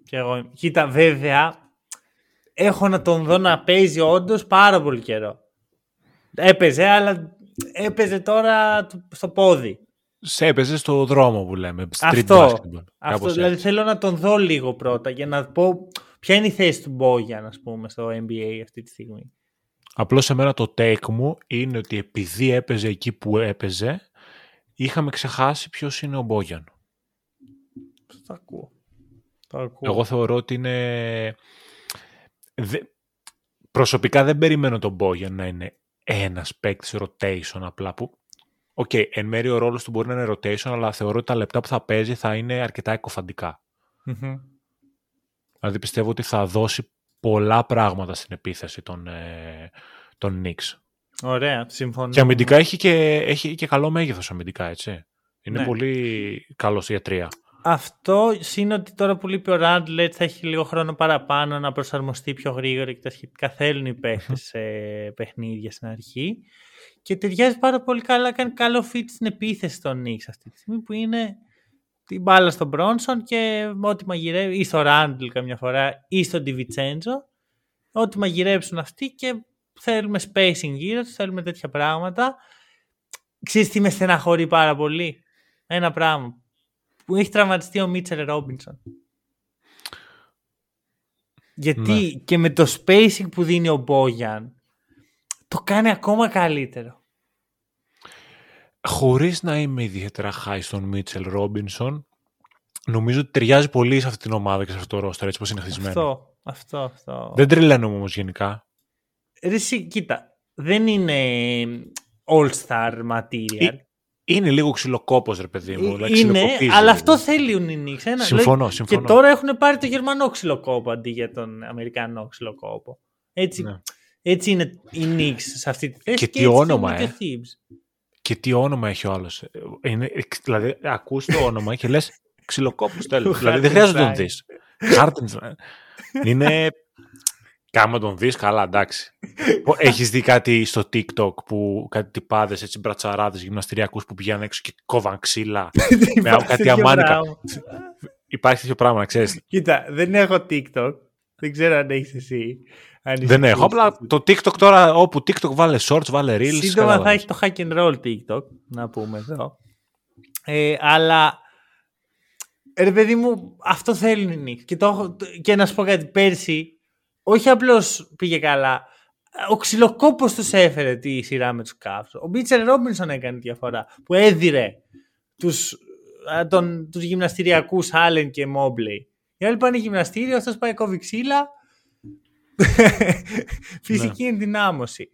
Και εγώ, κοίτα, βέβαια, έχω να τον δω να παίζει όντως πάρα πολύ καιρό. Έπαιζε, αλλά έπαιζε τώρα του- στο πόδι. Σε έπαιζε στο δρόμο που λέμε. Street Αυτό, basketball. αυτό κάπως δηλαδή έτσι. θέλω να τον δω λίγο πρώτα για να πω ποια είναι η θέση του Μπόγιαν, ας πούμε, στο NBA αυτή τη στιγμή. Απλώς σε μένα το take μου είναι ότι επειδή έπαιζε εκεί που έπαιζε, είχαμε ξεχάσει ποιος είναι ο Μπόγιαν. Το ακούω. Το ακούω. Εγώ θεωρώ ότι είναι... Δε... Προσωπικά δεν περιμένω τον Μπόγιαν να είναι ένας παίκτης rotation απλά που... Οκ, εν μέρει ο ρόλος του μπορεί να είναι rotation, αλλά θεωρώ ότι τα λεπτά που θα παίζει θα είναι αρκετά εκκωφαντικά. Μμμ. Δηλαδή πιστεύω ότι θα δώσει πολλά πράγματα στην επίθεση των, ε, των Knicks. Ωραία, συμφωνώ. Και αμυντικά έχει και, έχει και καλό μέγεθος αμυντικά, έτσι. Είναι Ναι. πολύ καλός για τρία. Αυτό είναι ότι τώρα που λείπει ο Ράντλ θα έχει λίγο χρόνο παραπάνω να προσαρμοστεί πιο γρήγορα και τα σχετικά θέλουν οι παίχτες σε παιχνίδια στην αρχή. Και ταιριάζει πάρα πολύ καλά, κάνει καλό fit στην επίθεση των Knicks αυτή τη στιγμή που είναι την μπάλα στον Μπρόνσον και ό,τι μαγειρεύει, ή στο Ράντλ καμιά φορά ή στον Ντιβιτσέντζο, ό,τι μαγειρέψουν αυτοί και θέλουμε spacing γύρω τους, θέλουμε τέτοια πράγματα. Ξέρεις τι με στεναχωρεί πάρα πολύ; Ένα πράγμα που έχει τραυματιστεί ο Μίτσελ Ρόμπινσον. Γιατί Ναι. και με το spacing που δίνει ο Μπόγιαν το κάνει ακόμα καλύτερο. Χωρίς να είμαι ιδιαίτερα high στον Μίτσελ Ρόμπινσον, νομίζω ότι ταιριάζει πολύ σε αυτή την ομάδα και σε αυτό το roster, έτσι πως είναι χτισμένο. Αυτό, αυτό, αυτό. Δεν τρελαίνομαι όμως γενικά. Ρε εσύ, κοίτα, δεν είναι all-star material. Ε, είναι λίγο ξυλοκόπος, ρε παιδί μου. Ε, είναι, αλλά αυτό θέλουν οι Knicks. Ένα, συμφωνώ, συμφωνώ. Και τώρα έχουν πάρει το γερμανό ξυλοκόπο αντί για τον αμερικανό ξυλοκόπο. Έτσι, ναι. έτσι είναι οι Knicks σε αυτή τη θέση. Και, και τι όνομα, ε. Και τι όνομα έχει ο άλλος. Δηλαδή, ακούς το όνομα και λες ξυλοκόπο τέλος. δηλαδή, δεν χρειάζεται να τον δεις. Χάρτιν. είναι Κάμα τον δεις, καλά, εντάξει. Έχεις δει κάτι στο TikTok που κάτι τυπάδες έτσι μπρατσαράδες γυμναστηριακούς που πηγαίνουν έξω και κόβαν ξύλα με κάτι αμάνικα. Υπάρχει τέτοιο πράγμα, να ξέρεις. Κοίτα, δεν έχω TikTok. Δεν ξέρω αν έχεις εσύ. Δεν έχω. Απλά το TikTok τώρα, όπου TikTok βάλε shorts, βάλε reels. Σύντομα θα έχει το hack and roll TikTok, να πούμε εδώ. Ε, αλλά ρε παιδί μου, αυτό θέλουν οι Και, το, και να σου πω κάτι, πέρσι όχι απλώς πήγε καλά. Ο ξυλοκόπος τους έφερε τη σειρά με τους Cavs. Ο Μπίτσερ Ρόμπινσον έκανε διαφορά που έδιρε τους τους γυμναστηριακούς Άλεν και Μόμπλεϊ. Οι άλλοι πάνε γυμναστήριο, αυτός πάει κόβει ξύλα. Φυσική ναι. ενδυνάμωση.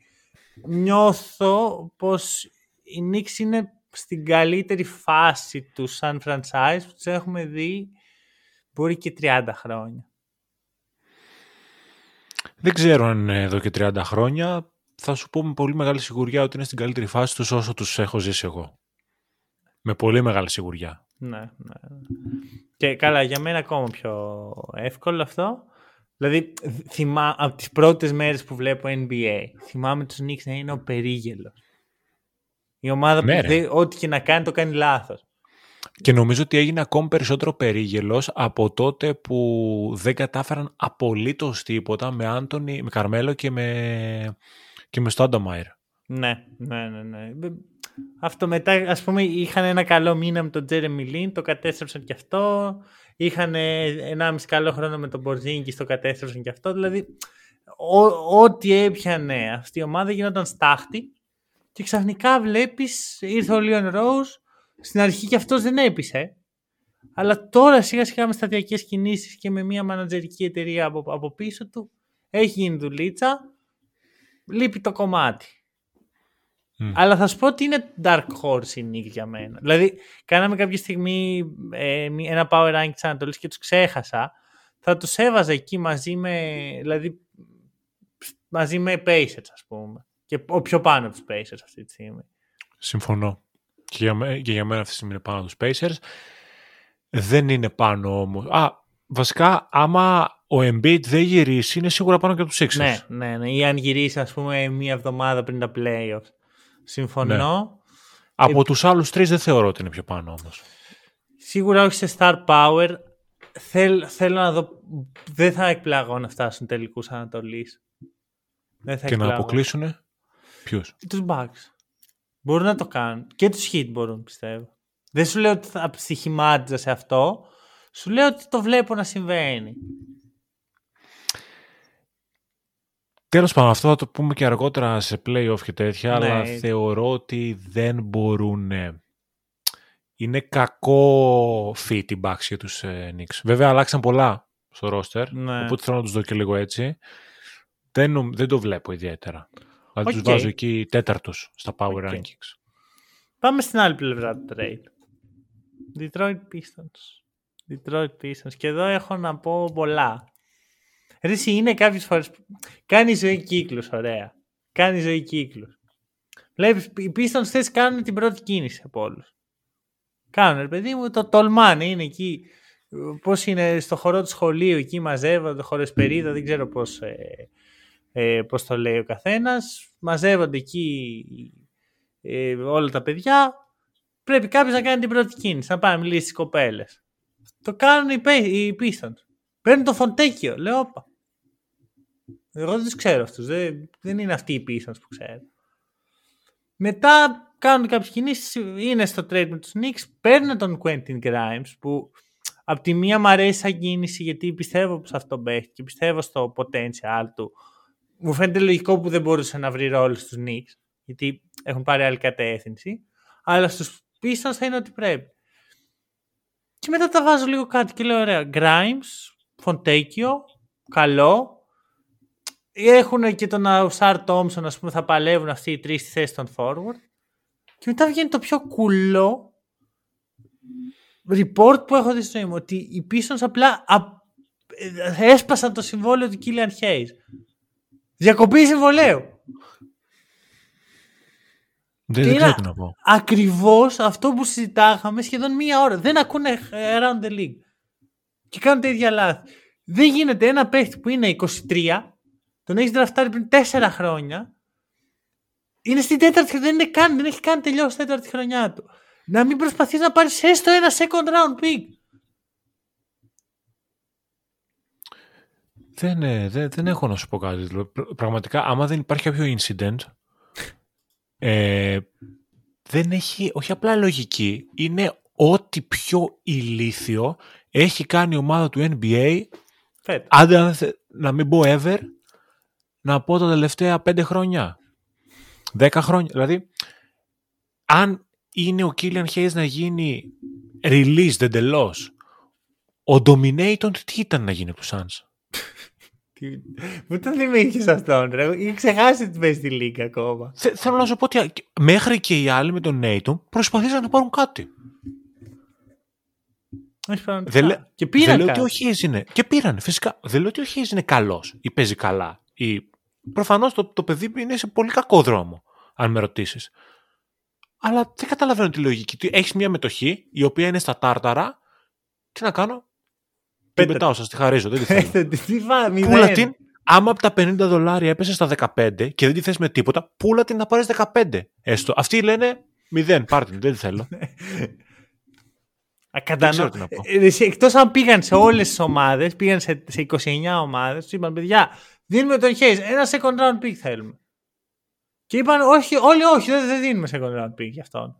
Νιώθω πως η Knicks είναι στην καλύτερη φάση του σαν franchise που τους έχουμε δει μπορεί και 30 χρόνια. Δεν ξέρω αν είναι εδώ και 30 χρόνια. Θα σου πω με πολύ μεγάλη σιγουριά ότι είναι στην καλύτερη φάση τους όσο τους έχω ζήσει εγώ. Με πολύ μεγάλη σιγουριά. Ναι, ναι. Και καλά, για μένα ακόμα πιο εύκολο αυτό. Δηλαδή, θυμά, από τις πρώτες μέρες που βλέπω NBA, θυμάμαι τους Knicks να είναι ο περίγελος. Η ομάδα ναι, που ό,τι και να κάνει το κάνει λάθος. Και νομίζω ότι έγινε ακόμη περισσότερο περίγελος από τότε που δεν κατάφεραν απολύτως τίποτα με Άντωνη, με Καρμέλο και με, και με Στόντομαϊρ. Ναι, ναι, ναι, ναι. Αυτό μετά, ας πούμε, είχαν ένα καλό μήνα με τον Τζέρεμι Λίν, το κατέστρεψαν και αυτό. Είχαν ένα μισή καλό χρόνο με τον Μπορζίνκι, το κατέστρεψαν και αυτό. Δηλαδή, ό,τι έπιανε αυτή η ομάδα γινόταν στάχτη. Και ξαφνικά βλέπεις, ήρθε ο Λίον Ρόουζ, στην αρχή και αυτός δεν έπεισε. Αλλά τώρα σιγά σιγά με σταδιακές κινήσεις και με μια μανατζερική εταιρεία από, από πίσω του έχει γίνει δουλίτσα. Λείπει το κομμάτι. Αλλά θα σου πω ότι είναι dark horse η νίκη για μένα. Δηλαδή, κάναμε κάποια στιγμή ε, ένα power rank της Ανατολής και τους ξέχασα. Θα τους έβαζα εκεί μαζί με, δηλαδή, μαζί με Pacers, ας πούμε. Και ο πιο πάνω από τους Pacers αυτή τη στιγμή. Συμφωνώ. Και για, και για μένα αυτή τη στιγμή είναι πάνω τους Pacers. Δεν είναι πάνω όμως. Α, βασικά, άμα ο Embiid δεν γυρίσει, είναι σίγουρα πάνω και από τους Sixers. Ναι, ναι, ναι. Ή αν γυρίσει, ας πούμε, μία εβδομάδα πριν τα playoffs. Συμφωνώ. Ναι. Από ε... τους άλλους τρεις δεν θεωρώ ότι είναι πιο πάνω όμως. Σίγουρα όχι σε star power. Θέλ, θέλω να δω. Δεν θα εκπλαγώ να φτάσουν τελικούς Ανατολή. Και να αποκλείσουν. Ποιους; Τους Bucks. Μπορούν να το κάνουν. Και τους hit μπορούν, πιστεύω. Δεν σου λέω ότι θα ψυχημάτιζα σε αυτό. Σου λέω ότι το βλέπω να συμβαίνει. Τέλος πάντων, αυτό θα το πούμε και αργότερα σε playoff και τέτοια, ναι. αλλά θεωρώ ότι δεν μπορούν. Είναι κακό fit η Bucks για τους ε, Knicks. Βέβαια, αλλάξαν πολλά στο roster, ναι. οπότε θέλω να τους δω και λίγο έτσι. Δεν, δεν το βλέπω ιδιαίτερα. Δηλαδή okay. τους βάζω εκεί τέταρτος στα Power okay. Rankings. Πάμε στην άλλη πλευρά του trade. Detroit Pistons. Detroit Pistons. Και εδώ έχω να πω πολλά. Ρίση είναι κάποιες φορές... Κάνεις ζωή κύκλους, ωραία. Κάνεις ζωή κύκλους. Βλέπεις, οι Pistons θες κάνουν την πρώτη κίνηση από όλους. Κάνουν, ρε παιδί μου, το τολμάνε. Είναι εκεί, πώς είναι στο χώρο του σχολείου, εκεί μαζεύονται, χώρο περίδα, δεν ξέρω πώς... Ε, ε, πώς το λέει ο καθένας, μαζεύονται εκεί ε, όλα τα παιδιά, πρέπει κάποιος να κάνει την πρώτη κίνηση, να πάει να μιλήσει στις κοπέλες. Το κάνουν οι, οι Pistons. Παίρνουν το Φοντέκιο, λέω όπα. Εγώ δεν τους ξέρω αυτούς, δεν, δεν είναι αυτοί οι Pistons που ξέρω. Μετά κάνουν κάποιες κινήσεις, είναι στο trade με τους Knicks, παίρνουν τον Quentin Grimes που από τη μία μου αρέσει σαν κίνηση γιατί πιστεύω σε αυτό παίχτη και πιστεύω στο potential του μου φαίνεται λογικό που δεν μπορούσε να βρει ρόλο στους Knicks, γιατί έχουν πάρει άλλη κατεύθυνση, αλλά στους Pistons θα είναι ότι πρέπει. Και μετά τα βάζω λίγο κάτι και λέω ωραία, Grimes, Φοντέκιο, καλό, έχουν και τον Σάρ Τόμσον, ας πούμε, θα παλεύουν αυτοί οι τρεις στη θέση των forward. Και μετά βγαίνει το πιο κουλό report που έχω δει στο ήμου. Ότι οι Pistons απλά α, ε, έσπασαν το συμβόλαιο του Killian Hayes. Διακοπή συμβολέου. Δεν, δεν ξέρω τι να πω. Ακριβώς αυτό που συζητάγαμε σχεδόν μία ώρα. Δεν ακούνε around the league. Και κάνουν τα ίδια λάθη. Δεν γίνεται ένα παίχτη που είναι 23, τον έχεις δραφτάρει πριν 4 χρόνια. Είναι στην τέταρτη χρονιά, δεν, είναι καν, δεν έχει καν τελειώσει την τέταρτη χρονιά του. Να μην προσπαθείς να πάρεις έστω ένα second round pick. Δεν, ε, δεν, δεν έχω να σου πω κάτι. Δηλαδή, πραγματικά, άμα δεν υπάρχει κάποιο incident, ε, δεν έχει, όχι απλά λογική, είναι ό,τι πιο ηλίθιο έχει κάνει η ομάδα του NBA, Φέτος. άντε να μην πω ever, να πω τα τελευταία πέντε χρόνια. Δέκα χρόνια. Δηλαδή, αν είναι ο Killian Hayes να γίνει released εντελώ, ο Dominator τι ήταν να γίνει από τους Suns. Πού τον θυμήθηκες αυτόν, ρε. Είχε ξεχάσεις ότι παίζει στη Λίγκα ακόμα. Θε- θέλω να σου πω ότι μέχρι και οι άλλοι με τον Nathan προσπαθήσαν να πάρουν κάτι. Όχι πραγματικά. Δεν, λέ- Και δεν πήραν λέω κάτι. ότι ο Hayes είναι. Και πήραν, φυσικά. Δεν λέω ότι ο Hayes είναι καλός ή παίζει καλά. Ή... Προφανώς το, το παιδί είναι σε πολύ κακό δρόμο, αν με ρωτήσεις. Αλλά δεν καταλαβαίνω τη λογική. Έχεις μια μετοχή η οποία είναι στα τάρταρα. Τι να κάνω; Την Πέτα. πετάω, σας τη χαρίζω. Δεν τη θέλω. Έχετε τη FIFA, μηδέν. πούλα την. Άμα από τα 50 δολάρια έπεσε στα 15 και δεν τη θες με τίποτα, πούλα την να πάρεις 15. Έστω. Αυτοί λένε 0, πάρ' την, δεν τη θέλω. Α, κατανοώ. ξέρω τι να πω. Ε, εσύ, Εκτός αν πήγαν σε όλες τις ομάδες, πήγαν σε, σε 29 ομάδες, τους είπαν παιδιά, δίνουμε τον Hayes, ένα second round pick θέλουμε. Και είπαν όχι, όλοι όχι, δεν, δεν δίνουμε second round pick για αυτόν.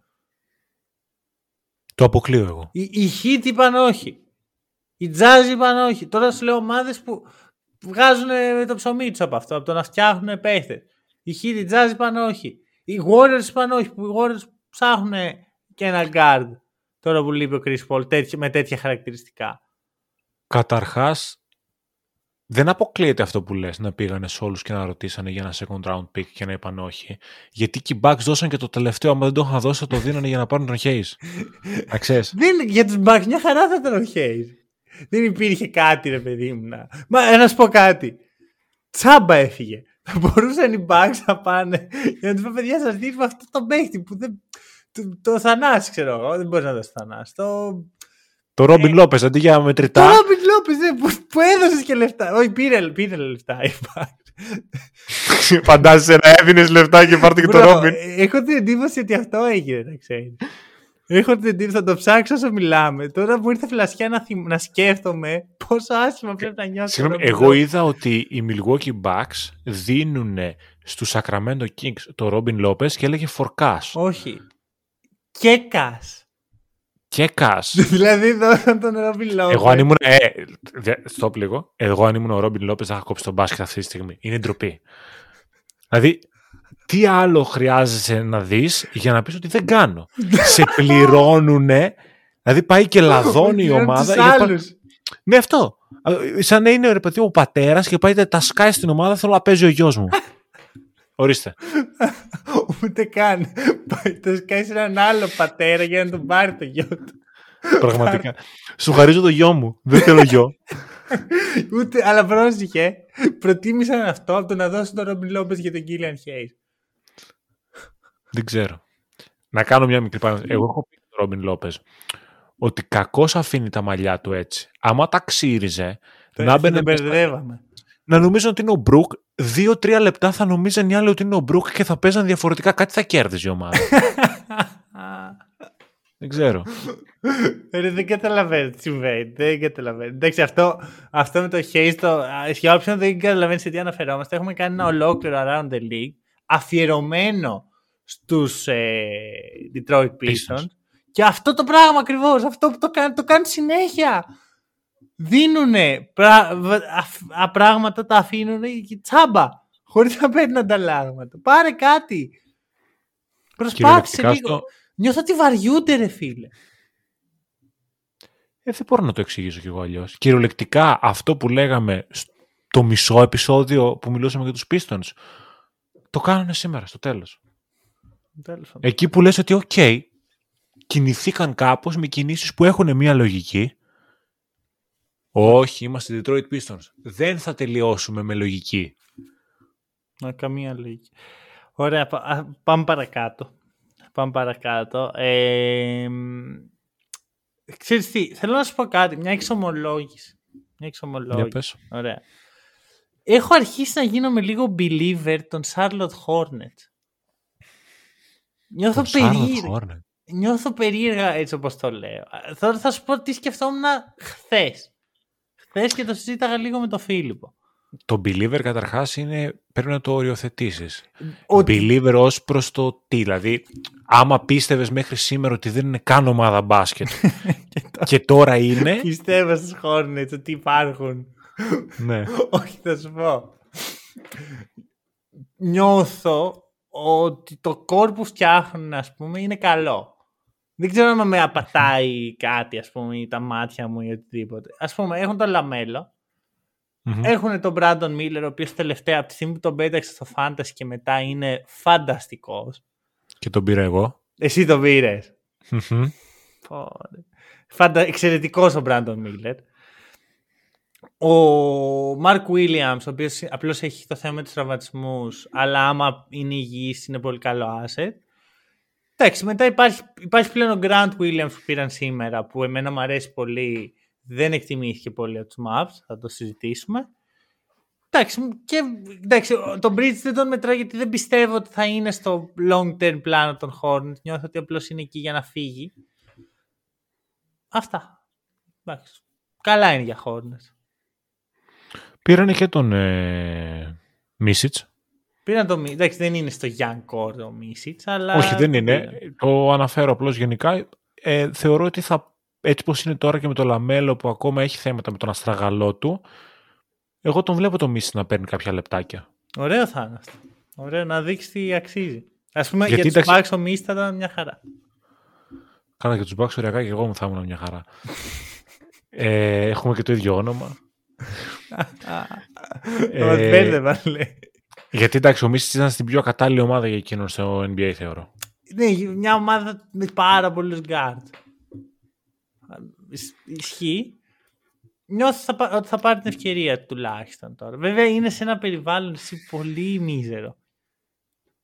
Το αποκλείω εγώ. Οι, οι Heat είπαν όχι. Οι Jazz είπαν όχι. Τώρα σου λέω ομάδες που βγάζουν ε, το ψωμί τους από αυτό, από το να φτιάχνουν παίχτες. Οι Heat, οι Jazz είπαν όχι. Οι Warriors είπαν όχι, που οι Warriors ψάχνουν και ένα guard. Τώρα που λείπει ο Chris Paul τέτοια- με τέτοια χαρακτηριστικά. Καταρχάς, δεν αποκλείεται αυτό που λες να πήγανε σε όλους και να ρωτήσανε για ένα second round pick και να είπαν όχι. Γιατί και οι Bucks δώσαν και το τελευταίο, άμα δεν το είχαν δώσει θα το δίνανε για να πάρουν τον Hayes. Να ξέρεις. Δεν, για τους Bucks μια χαρά θα ήταν ο Hayes. Δεν υπήρχε κάτι ρε παιδί μου. Να, Μα, ε, να σου πω κάτι. Τσάμπα έφυγε. Θα μπορούσαν οι Bucks να πάνε για να τους πω παιδιά σας δίνουμε αυτό το παίχτη που δεν... Το, το Θανάση ξέρω εγώ. Δεν μπορείς να δώσει Θανάση. Το, Το Ρόμπιν Λόπες αντί για το μετρητά. Ρόμπιν Λόπες ναι, που, που έδωσες και λεφτά. Όχι πήρε, πήρε λεφτά οι Bucks. Φαντάζεσαι να έδινες λεφτά και πάρτε και το Μπρο, Ρόμπιν. ε, Έχω την εντύπωση ότι αυτό έγινε, να ξέρεις. Έχω την εντύπωση, θα το ψάξω όσο μιλάμε. Τώρα μου ήρθε φλασιά να, θυμ- να σκέφτομαι πόσο άσχημα πρέπει να νιώσει. ο Συγγνώμη, Robin εγώ Lopez. είδα ότι οι Milwaukee Bucks δίνουν στους Sacramento Kings το Ρόμπιν Λόπες και έλεγε φορκάς. Όχι. Κέκας. Και κας. δηλαδή δώσαν τον Ρόμπιν Λόπες. Εγώ αν ήμουν. Ε, δε- stop λίγο. Εγώ αν ήμουν ο Ρόμπιν Λόπες θα είχα κόψει τον μπάσκετ αυτή τη στιγμή. Είναι ντροπή. Δηλαδή, τι άλλο χρειάζεσαι να δεις για να πεις ότι δεν κάνω; Σε πληρώνουνε. Δηλαδή πάει και λαδώνει η ομάδα. για πα- Ναι, αυτό. Α, Σαν να είναι ρε παιδί μου ο πατέρας και πάει τα σκάει στην ομάδα. Θέλω να παίζει ο γιος μου. Ορίστε. Ούτε καν. Πάει το σκάει σε έναν άλλο πατέρα για να τον πάρει το γιο του. Πραγματικά. Σου χαρίζω το γιο μου. Δεν θέλω γιο. Ούτε, αλλά πρόσεχε. Προτίμησαν αυτό από το να δώσουν τον Ρόμπιν Λόπες για τον Κίλιαν Χέις. Δεν ξέρω. Να κάνω μια μικρή παράδοση. Εγώ έχω πει στον Ρόμπιν Λόπες ότι κακώς αφήνει τα μαλλιά του έτσι. Άμα τα ξύριζε, να μπαινε τον μέσα- μπερδεύαμε. Να νομίζουν ότι είναι ο Μπρουκ, δύο-τρία λεπτά θα νομίζαν οι άλλοι ότι είναι ο Μπρουκ και θα παίζαν διαφορετικά. Κάτι θα κέρδιζε η ομάδα. Δεν ξέρω. Ρε, δεν καταλαβαίνω τι συμβαίνει. Δεν καταλαβαίνω. Εντάξει, αυτό, αυτό με το Hayes, το, α, για όποιον δεν καταλαβαίνει σε τι αναφερόμαστε, έχουμε κάνει ένα ολόκληρο Around the League αφιερωμένο στους ε, Detroit Pistons. Pistons. Και αυτό το πράγμα ακριβώς, αυτό που το κάνουν, το κάνουν συνέχεια. Δίνουνε πρά, β- αφ- α, πράγματα, τα αφήνουν και τσάμπα. Χωρίς να παίρνουν ανταλλάγματα. Πάρε κάτι. Προσπάθησε Κυριολεκτικά λίγο. αυτό- Νιώθω ότι βαριούνται, ρε φίλε. Ε, δεν μπορώ να το εξηγήσω κι εγώ αλλιώς. Κυριολεκτικά αυτό που λέγαμε στο μισό επεισόδιο που μιλούσαμε για τους Pistons, το κάνουν σήμερα στο τέλος. Τέλος. Εκεί που λες ότι, οκ, κινηθήκαν κάπως με κινήσεις που έχουν μία λογική. Όχι, είμαστε Detroit Pistons. Δεν θα τελειώσουμε με λογική. Να, καμία λογική. Ωραία, πάμε παρακάτω. Πάμε παρακάτω. Ε, ξέρεις τι, θέλω να σου πω κάτι, μια εξομολόγηση. Μια εξομολόγηση. Ωραία. Έχω αρχίσει να γίνομαι λίγο believer των Charlotte Hornets. Νιώθω περίεργα. Νιώθω περίεργα έτσι όπως το λέω. Τώρα θα σου πω τι σκεφτόμουν χθες. Χθες και το συζήταγα λίγο με τον Φίλιππο. Το believer καταρχάς είναι, πρέπει να το οριοθετήσεις. Ότι... Believer ως προς το τι, δηλαδή άμα πίστευες μέχρι σήμερα ότι δεν είναι καν ομάδα μπάσκετ και, τώρα... είναι... Πιστεύω στις Hornets ότι υπάρχουν. ναι. Όχι θα σου πω. Νιώθω ότι το κόρ που φτιάχνουν ας πούμε είναι καλό. Δεν ξέρω αν με απατάει κάτι ας πούμε ή τα μάτια μου ή οτιδήποτε. Ας πούμε έχουν το λαμέλο Mm-hmm. Έχουν τον Brandon Miller, ο οποίος τελευταία από τη στιγμή που τον πέταξε στο Fantasy και μετά είναι φανταστικός. Και τον πήρα εγώ. Εσύ τον πήρες. Mm-hmm. Φαντα... Εξαιρετικός ο Brandon Miller. Ο Mark Williams, ο οποίος απλώς έχει το θέμα με του τραυματισμούς, αλλά άμα είναι υγιής είναι πολύ καλό asset. Εντάξει, μετά υπάρχει, υπάρχει πλέον ο Grant Williams που πήραν σήμερα, που εμένα μου αρέσει πολύ δεν εκτιμήθηκε πολύ από τους Maps, θα το συζητήσουμε. Εντάξει, και, εντάξει, τον Bridge δεν τον μετράω γιατί δεν πιστεύω ότι θα είναι στο long term πλάνο των Hornets. Νιώθω ότι απλώς είναι εκεί για να φύγει. Αυτά. Εντάξει. Καλά είναι για Hornets. Πήρανε και τον ε, Μίσιτς. Πήραν τον Εντάξει, δεν είναι στο Young Core ο Μίσιτς, αλλά... Όχι, δεν είναι. Το αναφέρω απλώς γενικά. Ε, θεωρώ ότι θα έτσι πως είναι τώρα και με το Λαμέλο που ακόμα έχει θέματα με τον αστραγαλό του, εγώ τον βλέπω το Μίσιτς να παίρνει κάποια λεπτάκια. Ωραίο θα είναι αυτό. Ωραίο να δείξει τι αξίζει. Α πούμε Γιατί για τους Bucks ο Μίσιτς θα ήταν μια χαρά. Κάνα και τους Bucks οριακά και εγώ μου θα ήμουν μια χαρά. ε, έχουμε και το ίδιο όνομα. ε, λέει. Γιατί εντάξει, ο Μίσιτς ήταν στην πιο κατάλληλη ομάδα για εκείνον στο NBA, θεωρώ. Ναι, μια ομάδα με πάρα πολλούς γκάρτ ισχύει. Νιώθω ότι θα πάρει την ευκαιρία τουλάχιστον τώρα. Βέβαια είναι σε ένα περιβάλλον πολύ μίζερο.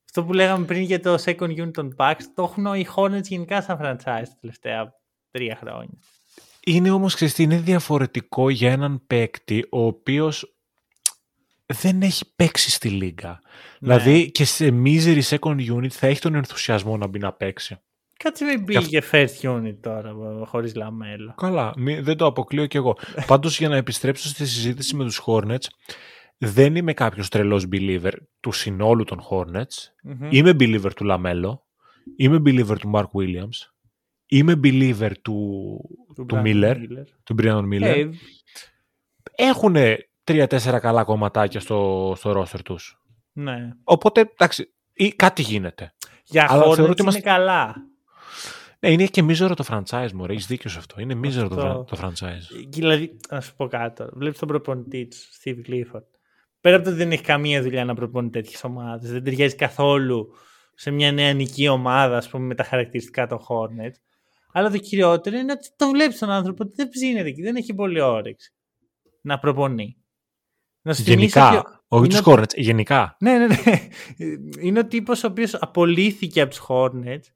Αυτό που λέγαμε πριν για το second unit των Bucks, το έχουν οι Hornets γενικά σαν franchise τα τελευταία τρία χρόνια. Είναι όμως, ξέρεις, είναι διαφορετικό για έναν παίκτη ο οποίος δεν έχει παίξει στη λίγκα. Ναι. Δηλαδή και σε μίζερη second unit θα έχει τον ενθουσιασμό να μπει να παίξει. Κάτσε μη μπει και first unit τώρα χωρίς Λαμέλο. Καλά, δεν το αποκλείω κι εγώ. Πάντως για να επιστρέψω στη συζήτηση με τους Hornets, δεν είμαι κάποιος τρελός believer του συνόλου των Hornets. Είμαι believer του Λαμέλο. Είμαι believer του Mark Williams. Είμαι believer του, του, του Miller, του Brian Miller. Hey. Έχουν τρία-τέσσερα καλά κομματάκια στο, στο roster τους. Ναι. Οπότε, εντάξει, ή κάτι γίνεται. Για Hornets είναι είμαστε... καλά. Ναι, είναι και μίζερο το franchise μου, έχεις δίκιο σε αυτό. Είναι μίζερο το, το franchise. Δηλαδή, να σου πω κάτι Βλέπεις τον προπονητή τους, Steve Clifford. Πέρα από το ότι δεν έχει καμία δουλειά να προπονεί τέτοιες ομάδες, δεν ταιριάζει καθόλου σε μια νεανική ομάδα, ας πούμε, με τα χαρακτηριστικά των Hornets. Αλλά το κυριότερο είναι ότι το βλέπεις τον άνθρωπο ότι δεν ψήνεται εκεί, δεν έχει πολύ όρεξη να προπονεί. Να γενικά, όχι τους Hornets, γενικά. Ναι, ναι, ναι. Είναι ο τύπος ο οποίος απολύθηκε από τους Hornets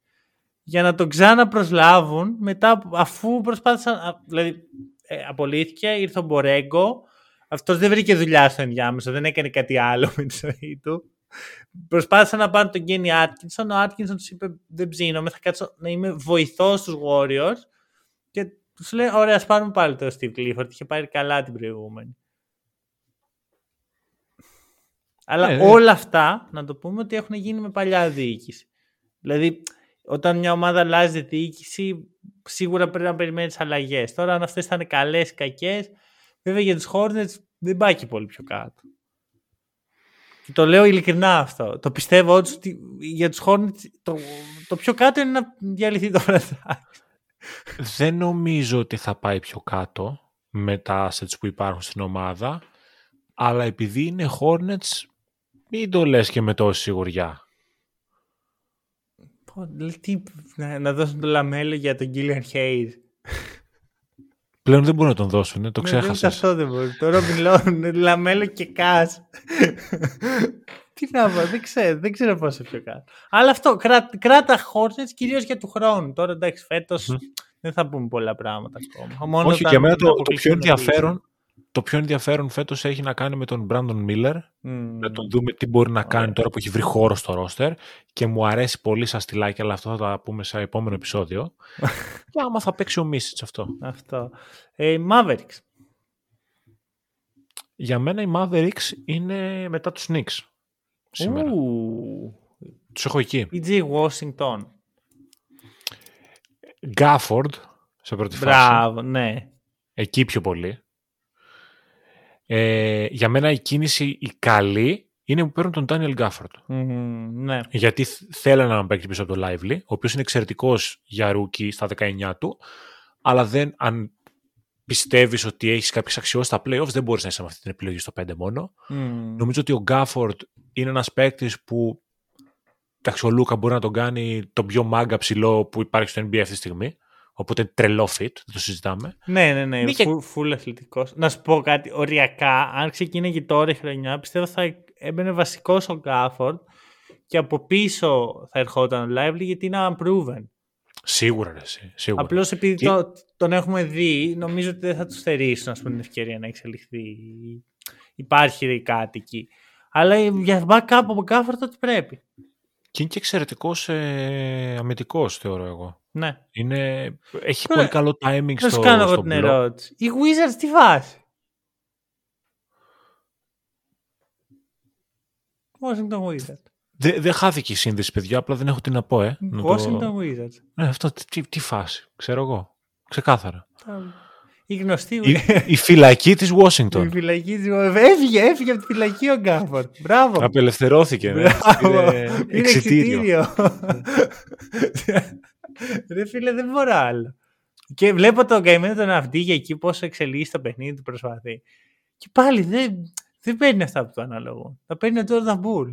για να τον ξαναπροσλάβουν μετά αφού προσπάθησαν. Δηλαδή, ε, απολύθηκε, ήρθε ο Μπορέγκο. Αυτός δεν βρήκε δουλειά στο ενδιάμεσο, δεν έκανε κάτι άλλο με τη ζωή του. Προσπάθησαν να πάρουν τον Γκένι Άτκινσον. Ο Άτκινσον τους είπε: Δεν ψήνομαι, θα κάτσω να είμαι βοηθός στους Warriors. Και τους λέει: Ωραία, ας πάρουμε πάλι το Steve Clifford. Είχε πάρει καλά την προηγούμενη. Αλλά ε, όλα αυτά, να το πούμε, ότι έχουν γίνει με παλιά διοίκηση. Δηλαδή, όταν μια ομάδα αλλάζει διοίκηση, σίγουρα πρέπει να περιμένει αλλαγές. Τώρα, αν αυτές θα είναι καλές ή κακές, βέβαια για τους Hornets δεν πάει και πολύ πιο κάτω. Και το λέω ειλικρινά αυτό. Το πιστεύω ότι για τους Hornets το, το πιο κάτω είναι να διαλυθεί το franchise. Δεν νομίζω ότι θα πάει πιο κάτω με τα assets που υπάρχουν στην ομάδα, αλλά επειδή είναι Hornets, μην το λες και με τόση σιγουριά. τι, να, να δώσουν το λαμέλο για τον Κίλιαν Hayes. Πλέον δεν μπορούν να τον δώσουν, το Ναι, ξέχασες. δεν- Αυτό δεν μπορεί. Το Ρόμπιν Λόν, Λαμέλο και Κάς. Τι να πω, δεν ξέρω, δεν ξέρω πόσο πιο κάτω. Αλλά αυτό, κρά, κράτα Hornets κυρίως για του χρόνου. Τώρα εντάξει, φέτος δεν θα πούμε πολλά πράγματα ακόμα. Μόνο Όχι, όταν για μένα το, το αποκλειστούν πιο τα ενδιαφέρον το πιο ενδιαφέρον φέτος έχει να κάνει με τον Brandon Miller, Μμμ. να τον δούμε τι μπορεί να κάνει τώρα που έχει βρει χώρο στο ρόστερ και μου αρέσει πολύ σαν στυλάκι, αλλά αυτό θα το πούμε σε επόμενο επεισόδιο. και άμα θα παίξει ο Μίσιτς αυτό. Αυτό. Ε, Mavericks. Για μένα οι Mavericks είναι μετά τους Knicks σήμερα. Ου, Τους έχω εκεί. PJ Washington. Γκάφορντ σε πρώτη φάση. Μπράβο, ναι. Εκεί πιο πολύ. Ε, για μένα η κίνηση η καλή είναι που παίρνουν τον Daniel Gafford. Μμμ, ναι. Γιατί θ- θέλανε να παίξει πίσω από το Lively, ο οποίος είναι εξαιρετικός για rookie στα 19 του, αλλά δεν, αν πιστεύεις ότι έχεις κάποιες αξιώσεις στα playoffs, δεν μπορείς να είσαι με αυτή την επιλογή στο 5 μόνο. Μμμ. Νομίζω ότι ο Γκάφορντ είναι ένας παίκτης που εντάξει, ο Λούκα μπορεί να τον κάνει τον πιο μάγκα ψηλό που υπάρχει στο NBA αυτή τη στιγμή. Οπότε είναι τρελό fit, δεν το συζητάμε. Ναι, ναι, ναι. Είναι και- Φου- Full αθλητικός. Να σου πω κάτι. Οριακά, αν ξεκίνηγε τώρα η χρονιά, πιστεύω θα έμπαινε βασικός ο Γκάφορντ και από πίσω θα ερχόταν ο Lively γιατί είναι unproven. Σίγουρα, ρε, εσύ, σίγουρα. Απλώς επειδή Και- το, τον έχουμε δει, νομίζω ότι δεν θα τους θερήσουν ας πούμε, την ευκαιρία να εξελιχθεί. Υπάρχει ρε, κάτι εκεί. Αλλά για backup από Γκάφορντ ότι πρέπει. Και είναι και εξαιρετικός ε, αμυντικός, θεωρώ εγώ. Ναι. Είναι, έχει Τώρα, πολύ καλό timing Να στο σου κάνω εγώ στο την block. ερώτηση. Οι Wizards τι βάση. Washington Wizards. Δεν δεν χάθηκε η σύνδεση, παιδιά, απλά δεν έχω τι να πω, ε. Να το- Washington Wizards. Ναι, αυτό τι, τι φάση, ξέρω εγώ. Ξεκάθαρα. Η γνωστή η, η φυλακή της η Washington. φυλακή της Έφυγε, έφυγε από τη φυλακή ο Γκάφορντ. Μπράβο. Απελευθερώθηκε, ναι. Μπράβο. Πήρε Είναι εξιτήριο. εξιτήριο. Ρε φίλε, δεν μπορώ άλλο. Και βλέπω τον καημένο τον Αυντίγια εκεί πόσο εξελίσσει το παιχνίδι του προσπαθεί. Και πάλι δεν, δεν παίρνει αυτά που του αναλογούν. Τα παίρνει ο Τζόρνταν Πούλ.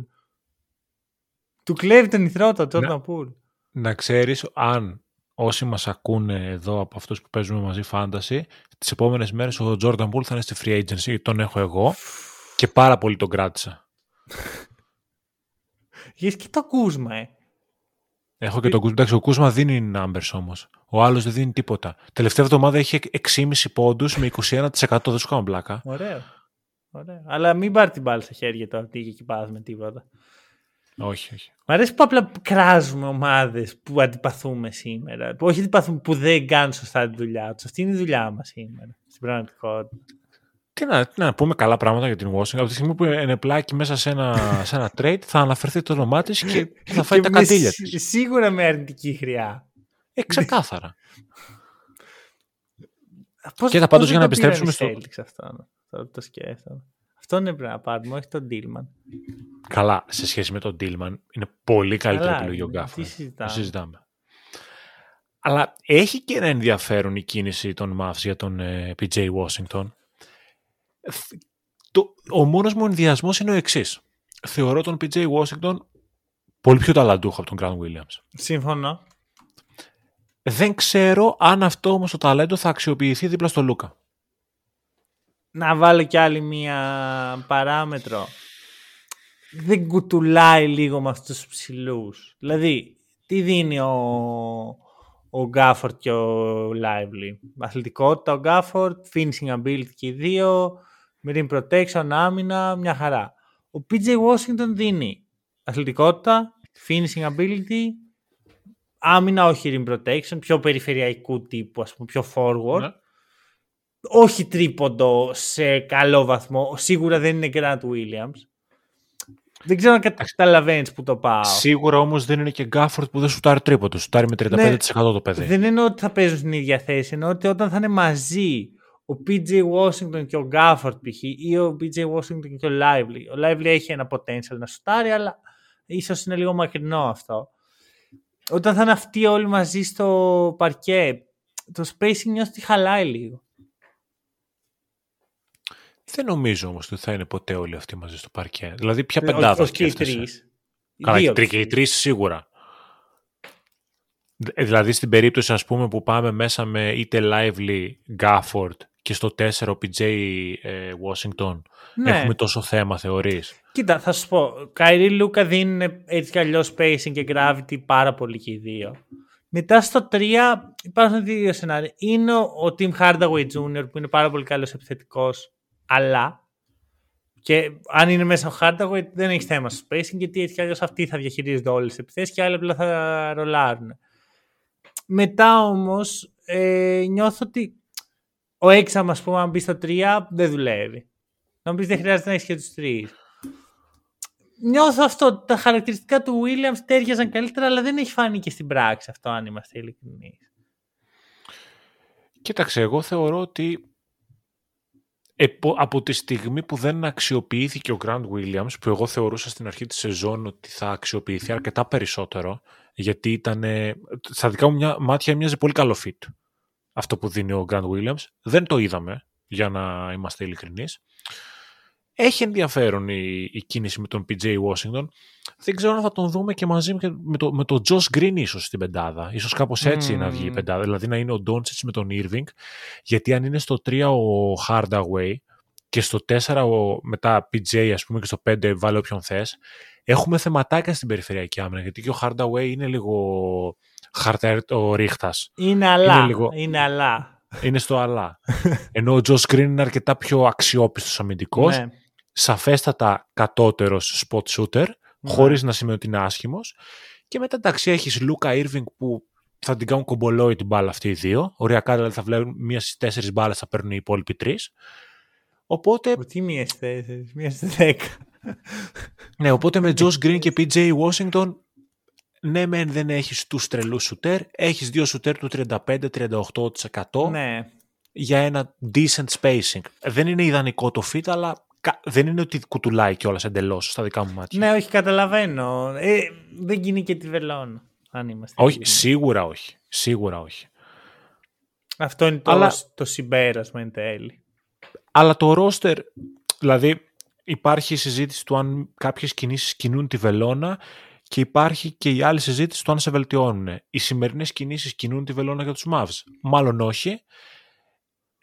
Του κλέβει τον ηθρό του ο Τζόρνταν Πούλ. να ξέρεις αν όσοι μας ακούνε εδώ από αυτούς που παίζουμε μαζί φάνταση, τις επόμενες μέρες ο Jordan Poole θα είναι στη free agency, τον έχω εγώ και πάρα πολύ τον κράτησα. Γες και το κούσμα, ε. Έχω και τον Κούσμα. Εντάξει, ο Κούσμα δίνει numbers όμως. Ο άλλος δεν δίνει τίποτα. Τελευταία εβδομάδα είχε 6,5 πόντους με 21%. Δεν σου κάνω πλάκα. Ωραίο. Ωραίο. Αλλά μην πάρει την μπάλα στα χέρια του Αυντίγια και πας με τίποτα. όχι, όχι. Μ' αρέσει που απλά κράζουμε ομάδες που αντιπαθούμε σήμερα. Που όχι αντιπαθούμε, που δεν κάνουν σωστά τη δουλειά τους. Αυτή είναι η δουλειά μας σήμερα. Στην πραγματικότητα. Τι να, τι να πούμε καλά πράγματα για την Washington. Από τη στιγμή που είναι πλάκι μέσα σε ένα, σε ένα trade, θα αναφερθεί το όνομά της και θα φάει Και τα με καντήλια σι- της. Σίγουρα με αρνητική χρειά. Ε, ξεκάθαρα. Πώς, Κοίτα, πώς πάντως, δεν για να το πήραν επιστρέψουμε οι στο- Celtics αυτό. Τώρα το σκέφτομαι. Αυτό είναι πρέπει να πάρουμε, όχι τον Dillman. Καλά, σε σχέση με τον Dillman, είναι πολύ καλύτερη Καλά επιλογή ο είναι, Γκάφα. τι συζητάμε. συζητάμε. Αλλά έχει και ένα ενδιαφέρον η κίνηση των Mavs για τον ε, PJ Washington. Θ- Το, ο μόνος μου ενδιασμός είναι ο εξής. Θεωρώ τον PJ Washington πολύ πιο ταλαντούχο από τον Grant Williams. Σύμφωνο. Δεν ξέρω αν αυτό όμως το ταλέντο θα αξιοποιηθεί δίπλα στο Λούκα. Να βάλω κι άλλη μία παράμετρο. Δεν κουτουλάει λίγο με αυτούς τους ψηλούς. Δηλαδή, τι δίνει ο, ο Γκάφορτ και ο Lively. Αθλητικότητα ο Γκάφορτ, finishing ability και οι δύο, marine protection, άμυνα, μια χαρά. Ο PJ Washington δίνει αθλητικότητα, finishing ability, άμυνα όχι rim protection, πιο περιφερειακού τύπου, ας πούμε, πιο forward Ναι. όχι τρίποντο σε καλό βαθμό. Σίγουρα δεν είναι Grant Williams. Δεν ξέρω αν καταλαβαίνεις που το πάω. Σίγουρα όμως δεν είναι και Γκάφορτ που δεν σουτάρει τρίποντο. Σουτάρει με 35% το παιδί. Ναι. Δεν εννοώ ότι θα παίζουν στην ίδια θέση. Εννοώ ότι όταν θα είναι μαζί ο PJ Washington και ο Gafford π.χ. ή ο PJ Washington και ο Lively. Ο Lively έχει ένα potential να σουτάρει, αλλά ίσως είναι λίγο μακρινό αυτό. Όταν θα είναι αυτοί όλοι μαζί στο παρκέ, το spacing νιώθω ότι χαλάει λίγο. Δεν νομίζω όμως ότι θα είναι ποτέ όλοι αυτοί μαζί στο παρκέ. Δηλαδή ποια Όχι- πεντάδα όχι και οι σκέφτεσαι. τρεις. Οι Καλά, δύο και οι τρει- τους. και οι τρεις σίγουρα. Ε, δηλαδή στην περίπτωση ας πούμε που πάμε μέσα με είτε Lively, Gafford και στο 4 ο PJ ε, Washington ναι. έχουμε τόσο θέμα θεωρείς; Κοίτα θα σου πω, Καϊρή Λούκα δίνουν έτσι κι αλλιώς spacing και gravity πάρα πολύ και οι δύο. Μετά στο 3 υπάρχουν δύο σενάρια. Είναι ο Tim Hardaway Jr. που είναι πάρα πολύ καλός επιθετικός, αλλά και αν είναι μέσα ο Hardaway δεν έχει θέμα στο spacing γιατί έτσι κι αλλιώς αυτοί θα διαχειρίζονται όλες τις επιθέσεις και άλλοι απλά θα ρολάρουν. Μετά όμως ε, νιώθω ότι ο έξαμ ας πούμε αν μπεις στο 3 δεν δουλεύει. Να πει δεν χρειάζεται να έχεις και τους τρεις. Νιώθω αυτό. Τα χαρακτηριστικά του Williams τέριαζαν καλύτερα, αλλά δεν έχει φάνει και στην πράξη αυτό, αν είμαστε ειλικρινείς. Κοίταξε, εγώ θεωρώ ότι από τη στιγμή που δεν αξιοποιήθηκε ο Grant Williams, που εγώ θεωρούσα στην αρχή της σεζόν ότι θα αξιοποιηθεί αρκετά περισσότερο, γιατί ήταν, στα δικά μου μια, μάτια μοιάζει πολύ καλό fit αυτό που δίνει ο Grant Williams. Δεν το είδαμε, για να είμαστε ειλικρινείς. Έχει ενδιαφέρον η, η κίνηση με τον PJ Washington. Δεν ξέρω αν θα τον δούμε και μαζί με το, με το Josh Green ίσως στην πεντάδα. Ίσως κάπως έτσι να βγει η πεντάδα. Δηλαδή να είναι ο Doncic με τον Irving. Γιατί αν είναι στο 3 ο Hardaway και στο 4 ο, μετά PJ ας πούμε και στο 5 βάλει όποιον θες, έχουμε θεματάκια στην περιφερειακή άμυνα. Γιατί και ο Hardaway είναι λίγο ο ρίχτας. Είναι αλλά. Είναι, λίγο... είναι αλλά. Είναι στο αλλά. Ενώ ο Josh Green είναι αρκετά πιο αξιόπιστος αμυντικός. Ναι σαφέστατα κατώτερος spot shooter, ναι. χωρίς να σημαίνει ότι είναι άσχημος. Και μετά εντάξει έχεις Λούκα Irving που θα την κάνουν κομπολόι την μπάλα αυτή οι δύο. Οριακά δηλαδή θα βλέπουν μία στις τέσσερις μπάλες θα παίρνουν οι υπόλοιποι τρεις. Οπότε... Τι μία στις τέσσερις, μία στις δέκα. ναι, οπότε με Josh Green και PJ Washington ναι μεν δεν έχεις τους τρελούς σουτέρ, έχεις δύο σουτέρ του 35-38% ναι. για ένα decent spacing. Δεν είναι ιδανικό το fit, αλλά δεν είναι ότι κουτουλάει κιόλας εντελώς στα δικά μου μάτια. Ναι, όχι, καταλαβαίνω. Ε, δεν γίνει και τη βελόν, αν είμαστε. Όχι, σίγουρα όχι. Σίγουρα όχι. Αυτό είναι το, Αλλά... το συμπέρασμα εν τέλει. Αλλά το ρόστερ, δηλαδή υπάρχει η συζήτηση του αν κάποιες κινήσεις κινούν τη βελόνα και υπάρχει και η άλλη συζήτηση του αν σε βελτιώνουν. Οι σημερινές κινήσεις κινούν τη βελόνα για τους Mavs. Μάλλον όχι.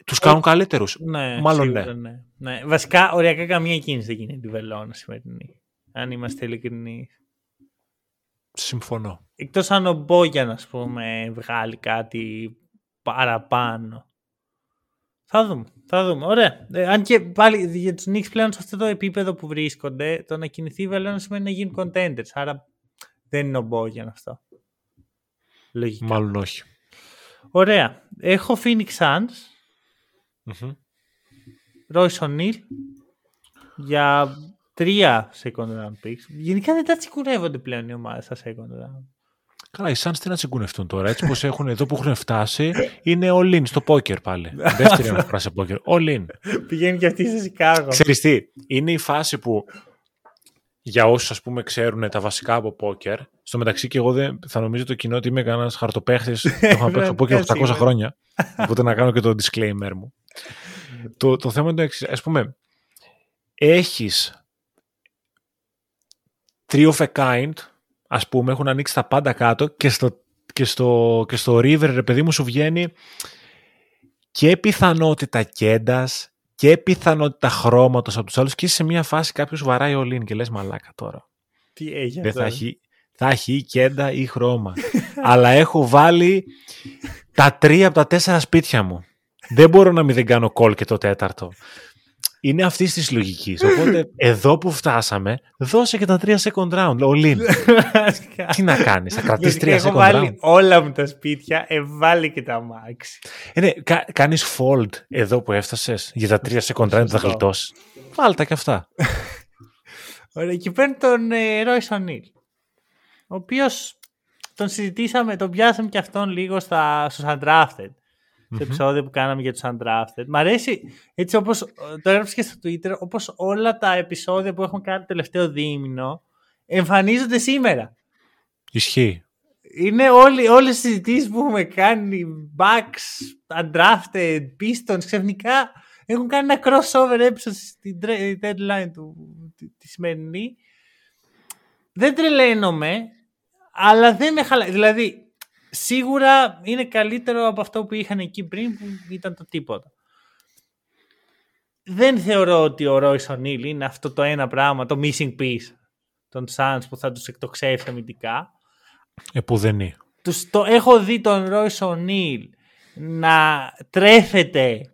Τους κάνουν καλύτερους. Ναι, Μάλλον ναι. ναι. ναι. Βασικά, οριακά καμία κίνηση δεν γίνεται τη βελόνα σημερινή. Αν είμαστε ειλικρινεί. Συμφωνώ. Εκτός αν ο Μπόγιαν, ας πούμε, βγάλει κάτι παραπάνω. Θα δούμε. Θα δούμε. Ωραία. Ε, αν και πάλι για τους Knicks πλέον σε αυτό το επίπεδο που βρίσκονται, το να κινηθεί η βελόνα σημαίνει να γίνουν contenders. Άρα δεν είναι ο Μπόγιαν αυτό. Λογικά. Μάλλον όχι. Ωραία. Έχω Phoenix Suns mm Ρόι για τρία second round picks. Γενικά δεν τα τσικουρεύονται πλέον οι ομάδες στα second round. Καλά, οι Suns τι να τσιγκουνευτούν τώρα. Έτσι πως έχουν εδώ που έχουν φτάσει, είναι all in στο πόκερ πάλι. Δεύτερη αναφορά σε πόκερ. All in. Πηγαίνει και αυτή σε Σικάγο. Ξέρεις τι, είναι η φάση που για όσους ας πούμε ξέρουν τα βασικά από πόκερ, στο μεταξύ και εγώ δεν, θα νομίζω το κοινό ότι είμαι κανένας χαρτοπαίχτης. το έχω παίξει πόκερ 800 χρόνια. Οπότε να κάνω και το disclaimer μου το, το θέμα είναι το εξής. Ας πούμε, έχεις three of a kind, ας πούμε, έχουν ανοίξει τα πάντα κάτω και στο, και στο, και στο river, ρε παιδί μου, σου βγαίνει και πιθανότητα κέντας και πιθανότητα χρώματος από τους άλλους και σε μια φάση κάποιος βαράει ολίν και λες μαλάκα τώρα. Τι έχει Δεν θα έχει, θα έχει ή κέντα ή χρώμα. Αλλά έχω βάλει τα τρία από τα τέσσερα σπίτια μου δεν μπορώ να μην δεν κάνω call και το τέταρτο. Είναι αυτής της λογικής. Οπότε εδώ που φτάσαμε, δώσε και τα τρία second round. Ο Λίν. Τι να κάνεις, θα κρατήσεις τρία second round. βάλει όλα μου τα σπίτια, εβάλει και τα αμάξι. Ε, ναι, κα, κάνεις fold εδώ που έφτασες για τα τρία second round θα γλιτώσεις. Βάλτε και αυτά. Ωραία, και παίρνει τον ε, Roy Ο οποίος τον συζητήσαμε, τον πιάσαμε και αυτόν λίγο στα, στους undrafted στο επεισόδιο που κάναμε για τους Undrafted. Μ' αρέσει, έτσι όπως το έγραψες και στο Twitter, όπως όλα τα επεισόδια που έχουν κάνει το τελευταίο δίμηνο εμφανίζονται σήμερα. Ισχύει. Είναι όλοι, όλες οι συζητήσεις που έχουμε κάνει, Bucks, Undrafted, Pistons, ξαφνικά έχουν κάνει ένα crossover episode στην deadline του, τη, τη σημερινή. Δεν τρελαίνομαι, αλλά δεν με χαλάει. Δηλαδή, σίγουρα είναι καλύτερο από αυτό που είχαν εκεί πριν που ήταν το τίποτα. Δεν θεωρώ ότι ο Royce O'Neal είναι αυτό το ένα πράγμα, το missing piece των Suns που θα τους εκτοξεύσει αμυντικά. Ε, που δεν είναι. Τους, το, έχω δει τον Royce O'Neal να τρέφεται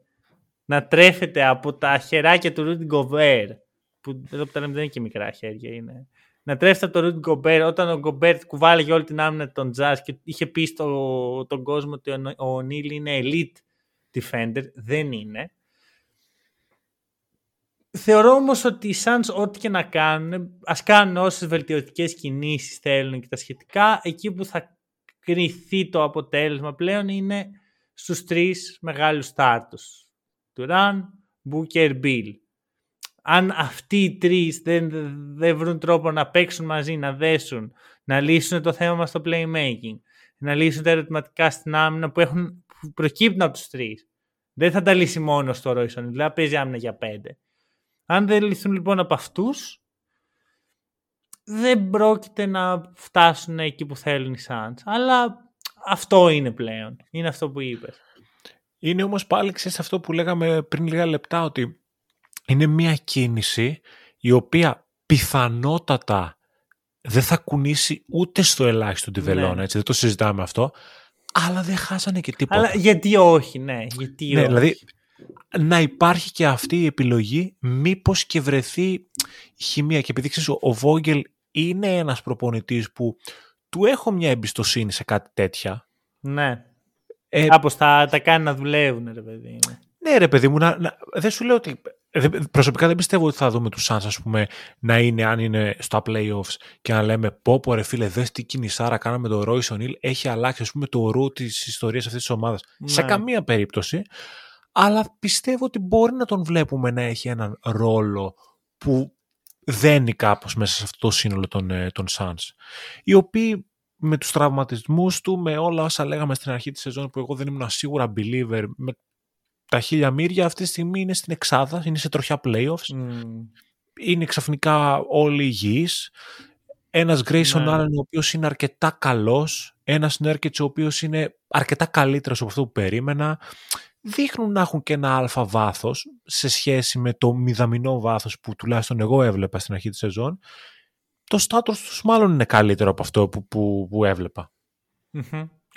να τρέφεται από τα χεράκια του Rudy Gobert που εδώ που τα λέμε δεν είναι και μικρά χέρια είναι να τρέφεται από τον Rudy Gobert όταν ο Gobert κουβάλεγε όλη την άμυνα των Jazz και είχε πει στο, τον κόσμο ότι ο O'Neal είναι elite defender δεν είναι Θεωρώ όμως ότι οι Suns ό,τι και να κάνουν, ας κάνουν όσες βελτιωτικές κινήσεις θέλουν και τα σχετικά, εκεί που θα κρυθεί το αποτέλεσμα πλέον είναι στους τρεις μεγάλους στάρτους. Τουράν, Μπούκερ, Μπιλ. Αν αυτοί οι τρεις δεν, δεν βρουν τρόπο να παίξουν μαζί, να δέσουν, να λύσουν το θέμα μας στο playmaking, να λύσουν τα ερωτηματικά στην άμυνα που, έχουν, που προκύπτουν από τους τρεις. Δεν θα τα λύσει μόνος στο Ρόισον, δηλαδή παίζει άμυνα για πέντε. Αν δεν λυθούν λοιπόν από αυτούς, δεν πρόκειται να φτάσουν εκεί που θέλουν οι Suns. Αλλά αυτό είναι πλέον. Είναι αυτό που είπες. Είναι όμως πάλι ξέρεις αυτό που λέγαμε πριν λίγα λεπτά ότι είναι μια κίνηση η οποία πιθανότατα δεν θα κουνήσει ούτε στο ελάχιστο τη βελόνα, ναι. έτσι, δεν το συζητάμε αυτό, αλλά δεν χάσανε και τίποτα. Αλλά γιατί όχι, ναι. Γιατί ναι, όχι. Δηλαδή, να υπάρχει και αυτή η επιλογή μήπως και βρεθεί χημεία. Και επειδή ξέρεις, ο Βόγγελ είναι ένας προπονητής που του έχω μια εμπιστοσύνη σε κάτι τέτοια. Ναι. Ε, Κάπως τα, τα κάνει να δουλεύουν, ρε παιδί. Ναι, ρε παιδί μου, να, να, δεν σου λέω ότι. Προσωπικά δεν πιστεύω ότι θα δούμε τους Suns, ας πούμε, να είναι αν είναι στα playoffs και να λέμε πω πω ρε φίλε, δες τι κινησάρα κάναμε το Royce O'Neal, έχει αλλάξει ας πούμε το ρου της ιστορίας αυτής της ομάδας. Ναι. Σε καμία περίπτωση. Αλλά πιστεύω ότι μπορεί να τον βλέπουμε να έχει έναν ρόλο που δένει κάπως μέσα σε αυτό το σύνολο των, ε, των Suns. Οι οποίοι με τους τραυματισμούς του, με όλα όσα λέγαμε στην αρχή της σεζόν που εγώ δεν ήμουν σίγουρα believer, με τα χίλια μύρια αυτή τη στιγμή είναι στην εξάδα, είναι σε τροχιά playoffs. Mm. Είναι ξαφνικά όλοι υγιείς. Ένας Grayson ναι. Allen ο οποίος είναι αρκετά καλός, ένας Nurkic ο οποίος είναι αρκετά καλύτερος από αυτό που περίμενα. Δείχνουν να έχουν και ένα αλφα βάθος σε σχέση με το μηδαμινό βάθος που τουλάχιστον εγώ έβλεπα στην αρχή της σεζόν το στάτους τους μάλλον είναι καλύτερο από αυτό που, που, που έβλεπα.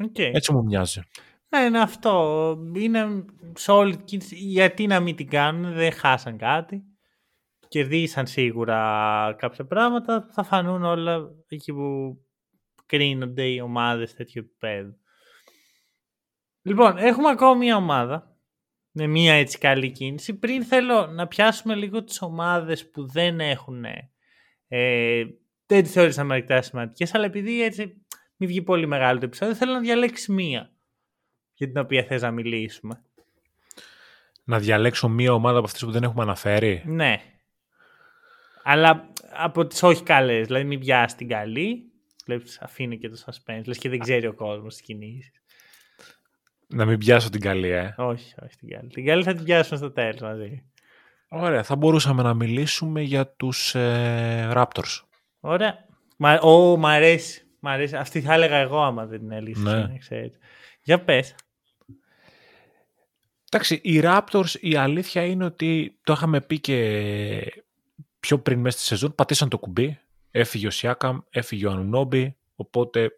Okay. Έτσι μου μοιάζει. Ναι, είναι αυτό. Είναι solid Γιατί να μην την κάνουν, δεν χάσαν κάτι. Κερδίσαν σίγουρα κάποια πράγματα. Θα φανούν όλα εκεί που κρίνονται οι ομάδες τέτοιου επίπεδου. Λοιπόν, έχουμε ακόμα μία ομάδα με μία έτσι καλή κίνηση. Πριν θέλω να πιάσουμε λίγο τις ομάδες που δεν έχουν ε, δεν τη θεώρησα μερικά σημαντικές, αλλά επειδή έτσι μην βγει πολύ μεγάλο το επεισόδιο, θέλω να διαλέξεις μία για την οποία θες να μιλήσουμε. Να διαλέξω μία ομάδα από αυτές που δεν έχουμε αναφέρει. Ναι. Αλλά από τις όχι καλές. Δηλαδή, μην πιάσεις την καλή. Βλέπεις, αφήνει και το suspense. Λες και δεν ξέρει ο κόσμος τις κινήσεις. Να μην πιάσω την καλή, ε. Όχι, όχι την καλή. Την καλή θα την πιάσουμε στο τέλος μαζί. Ωραία, θα μπορούσαμε να μιλήσουμε για τους ε, Raptors. Ωραία. Μα, ο, μ' αρέσει. Μ αρέσει. Αυτή θα έλεγα εγώ άμα δεν την έλυση. Ναι. Για πες. Εντάξει, οι Raptors η αλήθεια είναι ότι το είχαμε πει και πιο πριν μέσα στη σεζόν, πατήσαν το κουμπί, έφυγε ο Σιάκαμ, έφυγε ο Ανουνόμπι, οπότε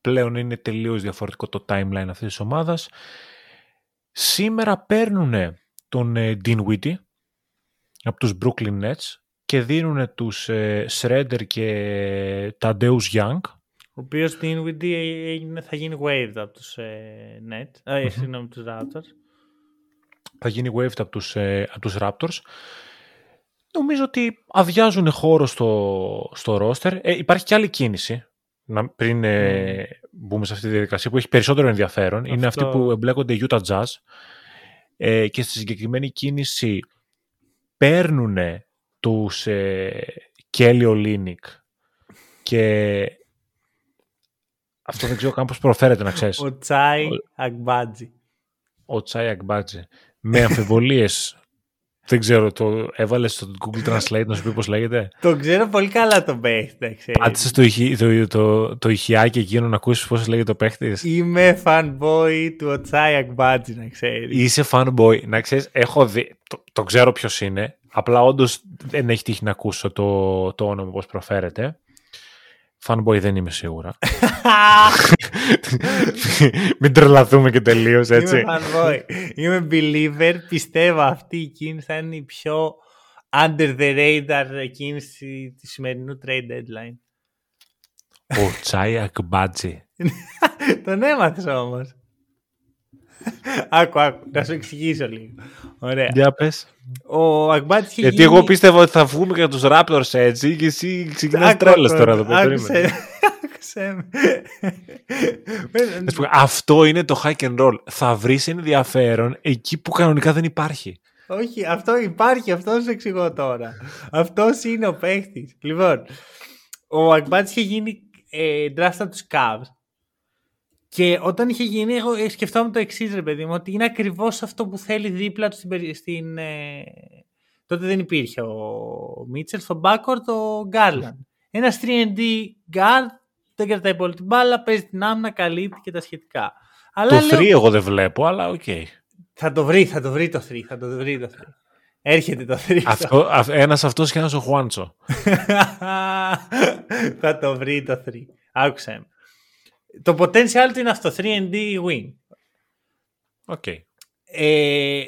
πλέον είναι τελείως διαφορετικό το timeline αυτής της ομάδας. Σήμερα παίρνουν τον ε, Dinwiddie, από τους Brooklyn Nets και δίνουν τους ε, Shredder και Tadeusz Young. Ο οποίος στην Dinwiddie θα γίνει waived από τους ε, Nets, ε, mm-hmm. συγγνώμη, τους Raptors. Θα γίνει waived από τους, ε, από τους Raptors. Νομίζω ότι αδειάζουν χώρο στο, στο roster. Ε, υπάρχει και άλλη κίνηση να, πριν ε, μπούμε σε αυτή τη διαδικασία που έχει περισσότερο ενδιαφέρον. Αυτό... Είναι αυτή που εμπλέκονται οι Utah Jazz. Ε, και στη συγκεκριμένη κίνηση παίρνουν τους ε, Κέλιο Λίνικ και αυτό δεν ξέρω καν πώς προφέρεται να ξέρεις. Ο Τσάι Αγμπάτζη. Ο Τσάι Αγμπάτζη. Με αμφιβολίες Δεν ξέρω, το έβαλες στο Google Translate να σου πει πώς λέγεται; Το ξέρω πολύ καλά τον παίχτη. Πάτησες το, ηχη, το, το, το ηχιάκι εκείνο να ακούσεις πώς λέγεται το παίχτης; Είμαι fanboy του Οτσάι Ακμπάτζη, να ξέρεις. Είσαι fanboy. Να ξέρεις, έχω δει. Το, το ξέρω ποιος είναι. Απλά όντως δεν έχει τύχει να ακούσω το, το όνομα πώς προφέρεται. Fanboy δεν είμαι σίγουρα. Μην τρελαθούμε και τελείως έτσι. Είμαι fanboy. Είμαι believer. Πιστεύω αυτή η κίνηση θα είναι η πιο under the radar κίνηση του σημερινού trade deadline. Ο Τσάι Ακμπάτζη. Τον έμαθες όμως. Άκου, άκου, να σου εξηγήσω λίγο. Ωραία. Για πες. Ο Ακμπάτζη είχε Γιατί γίνει... εγώ πίστευα ότι θα βγούμε για τους Raptors έτσι και εσύ ξεκινάς Άκου, τρέλες άκου, τώρα εδώ πέρα. άκουσε- περίμενες. άκουσε με. Να σου πω, Αυτό είναι το hack and roll. Θα βρεις ενδιαφέρον εκεί που κανονικά δεν υπάρχει. Όχι, αυτό υπάρχει, αυτό σου εξηγώ τώρα. Αυτός είναι ο παίχτης. Λοιπόν, ο Ακμπάτ είχε γίνει ε, draft από τους Cavs. Και όταν είχε γίνει, εγώ ε, σκεφτόμουν το εξής, ρε παιδί μου, ότι είναι ακριβώς αυτό που θέλει δίπλα του στην. περι- στην ε, τότε δεν υπήρχε ο Μίτσελ, στο backcourt ο Garland. Ένας 3D guard, δεν κρατάει πολύ την μπάλα, παίζει την άμυνα, καλύπτει και τα σχετικά. Αλλά Το λέω- 3 εγώ δεν βλέπω, αλλά οκ. θα το βρει, θα το βρει το 3, θα το βρει το 3. Έρχεται το 3. Αυτό, αυ- ένας αυτός και ένας ο Χουάντσο. θα το βρει το 3. Άκουσέ με. Το potential του είναι αυτό, 3D wing. Οκ. Ε,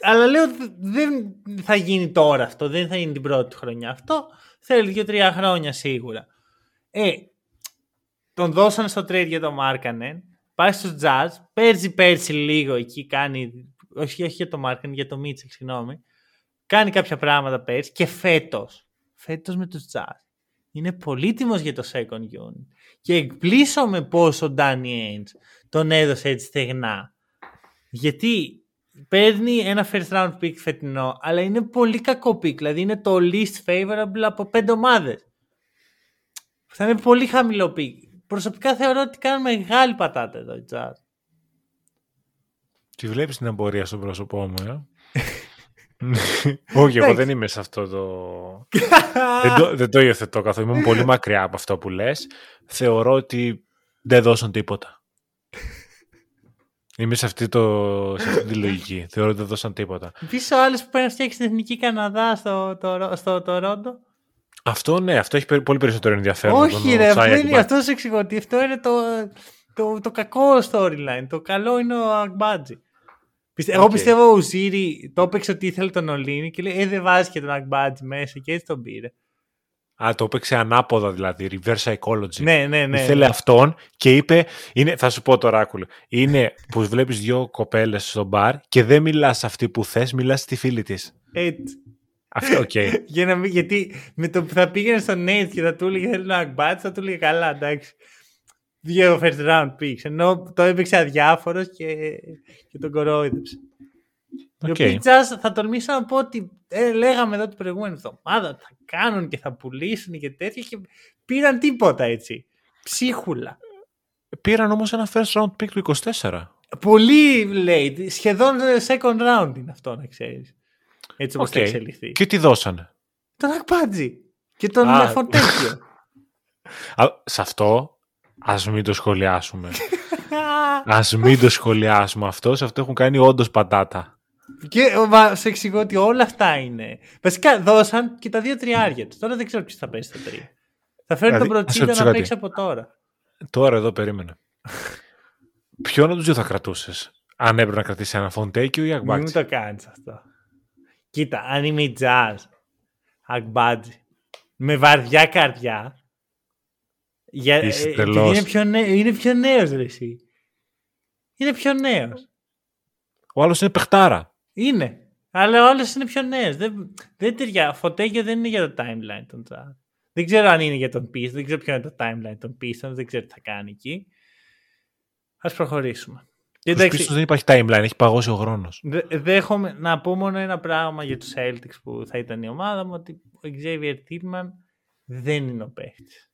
αλλά λέω δεν θα γίνει τώρα αυτό, δεν θα γίνει την πρώτη του χρονιά αυτό. Θέλει δύο-τρία χρόνια σίγουρα. Ε, τον δώσαν στο trade για τον Μάρκανεν. Πάει στους Jazz. Παίζει πέρσι λίγο εκεί. Κάνει. Όχι, όχι για τον Μάρκανεν, για τον Μίτσελ, συγγνώμη. Κάνει κάποια πράγματα πέρσι. Και φέτος. Φέτος με τους Jazz. Είναι πολύτιμος για το second unit. Και εκπλήσω με πόσο ο Danny Ainge τον έδωσε έτσι στεγνά. Γιατί παίρνει ένα first round pick φετινό, αλλά είναι πολύ κακό pick. Δηλαδή είναι το least favorable από πέντε ομάδες. Θα είναι πολύ χαμηλό pick. Προσωπικά θεωρώ ότι κάνουν μεγάλη πατάτα εδώ οι Jazz. Τη βλέπεις την εμπορία στο πρόσωπό μου, ε; Όχι, εγώ Εντάξει. δεν είμαι σε αυτό το... δεν, το δεν το υιοθετώ καθόλου. Είμαι πολύ μακριά από αυτό που λες. Θεωρώ ότι δεν δώσαν τίποτα. Είμαι σε αυτή, το, σε αυτή τη λογική. Θεωρώ ότι δεν δώσαν τίποτα. Επίσης ο άλλος που πάει να φτιάξει την εθνική Καναδά στο, το, στο Τορόντο. Αυτό ναι, αυτό έχει περι- πολύ περισσότερο ενδιαφέρον. από Όχι, τον ρε, αυτό, Οτσάι είναι, Αγκμπάτζι. αυτός σου εξηγώ ότι αυτό είναι το, το, το κακό storyline. Το καλό είναι ο Αγκμπάτζι. Πιστε- Εγώ Οκ. πιστεύω ο Ουζίρι το έπαιξε ότι ήθελε τον Ολίνικ και λέει: Ε, δεν βάζει και τον Αγκμπάτζι μέσα και έτσι τον πήρε. Α, το έπαιξε ανάποδα δηλαδή, reverse psychology. Ναι, ναι, ναι. Ήθελε αυτόν και είπε, είναι, θα σου πω το ράκουλο, είναι που βλέπεις δύο κοπέλες στο μπαρ και δεν μιλάς σε αυτή που θες, μιλάς στη φίλη της. Έτσι. Αυτό, οκ. Για να μην, γιατί με το που θα πήγαινε στον Nate και θα του έλεγε Θέλω τον Αγκμπάτζι, θα του έλεγε καλά, εντάξει. Δύο first round picks. Ενώ το έπαιξε αδιάφορος και, και τον κορόιδεψε. Οι Οκ. οποίοι Jazz θα τολμήσω να πω ότι ε, λέγαμε εδώ την προηγούμενη εβδομάδα ότι θα κάνουν και θα πουλήσουν και τέτοια και πήραν τίποτα έτσι. Ψίχουλα. Πήραν όμως ένα first round pick του 24. Πολύ late. Σχεδόν second round είναι αυτό να ξέρεις. Έτσι όπως Οκ. θα εξελιχθεί. Και τι δώσανε; Τον Αγκμπάτζι. Και τον Α. Φοντέκιο. Α, σε αυτό ας μην το σχολιάσουμε. ας μην το σχολιάσουμε αυτός. Σε αυτό έχουν κάνει όντως πατάτα. και ο, μα, σε εξηγώ ότι όλα αυτά είναι. Βασικά δώσαν και τα δύο τριάρια τους. Τώρα δεν ξέρω ποιος θα πέσει στα τρία. Θα φέρει Δηλαδή, τον ας Προτσίντα ρωτήσω να κάτι. παίξει από τώρα. Τώρα εδώ περίμενε. Ποιον από τους δύο θα κρατούσες. Αν έπρεπε να κρατήσει ένα Φοντέκιο ή Μην μου Αγμπάτζη. το κάνεις αυτό. Κοίτα, αν είμαι η Jazz, Ακμπάτζη, με βαριά καρδιά. Για, Είσαι ε, τρελός. επειδή είναι πιο, νέ, είναι πιο νέος ρε εσύ. Είναι πιο νέος. Ο άλλος είναι παιχτάρα. Είναι. Αλλά ο άλλος είναι πιο νέος. Δεν, δεν ταιριά. Φωτέγιο δεν είναι για το timeline των Jazz. Δεν ξέρω αν είναι για τον Pistons. Δεν ξέρω ποιο είναι το timeline των Pistons. Δεν ξέρω τι θα κάνει εκεί. Ας προχωρήσουμε. Και Στους πίστους δεν υπάρχει timeline, έχει παγώσει ο χρόνος. Δε- δέχομαι να πω μόνο ένα πράγμα για τους Celtics που θα ήταν η ομάδα μου ότι ο Xavier Tillman δεν είναι ο παίχτης.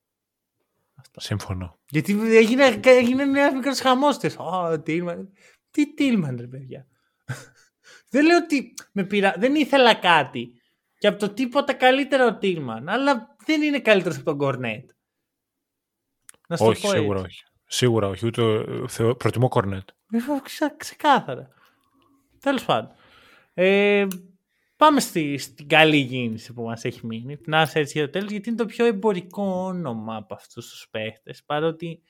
Σύμφωνο. Γιατί έγινε, έγινε ένα μικρός χαμός της. Ω, Tillman. Τι Tillman, ρε παιδιά. Δεν λέω ότι με πειρα... δεν ήθελα κάτι και από το τίποτα καλύτερο ο Τίλμαν, αλλά δεν είναι καλύτερος από τον Κορνέτ. Να όχι, σίγουρα όχι. Σίγουρα όχι. Ούτε θεω... προτιμώ Κορνέτ. Ξε, ξεκάθαρα. Τέλος πάντων. Ε, πάμε στη, στην καλή γίνηση που μας έχει μείνει. Την άφησα έτσι για το τέλος, γιατί είναι το πιο εμπορικό όνομα από αυτούς τους παίχτες. Παρότι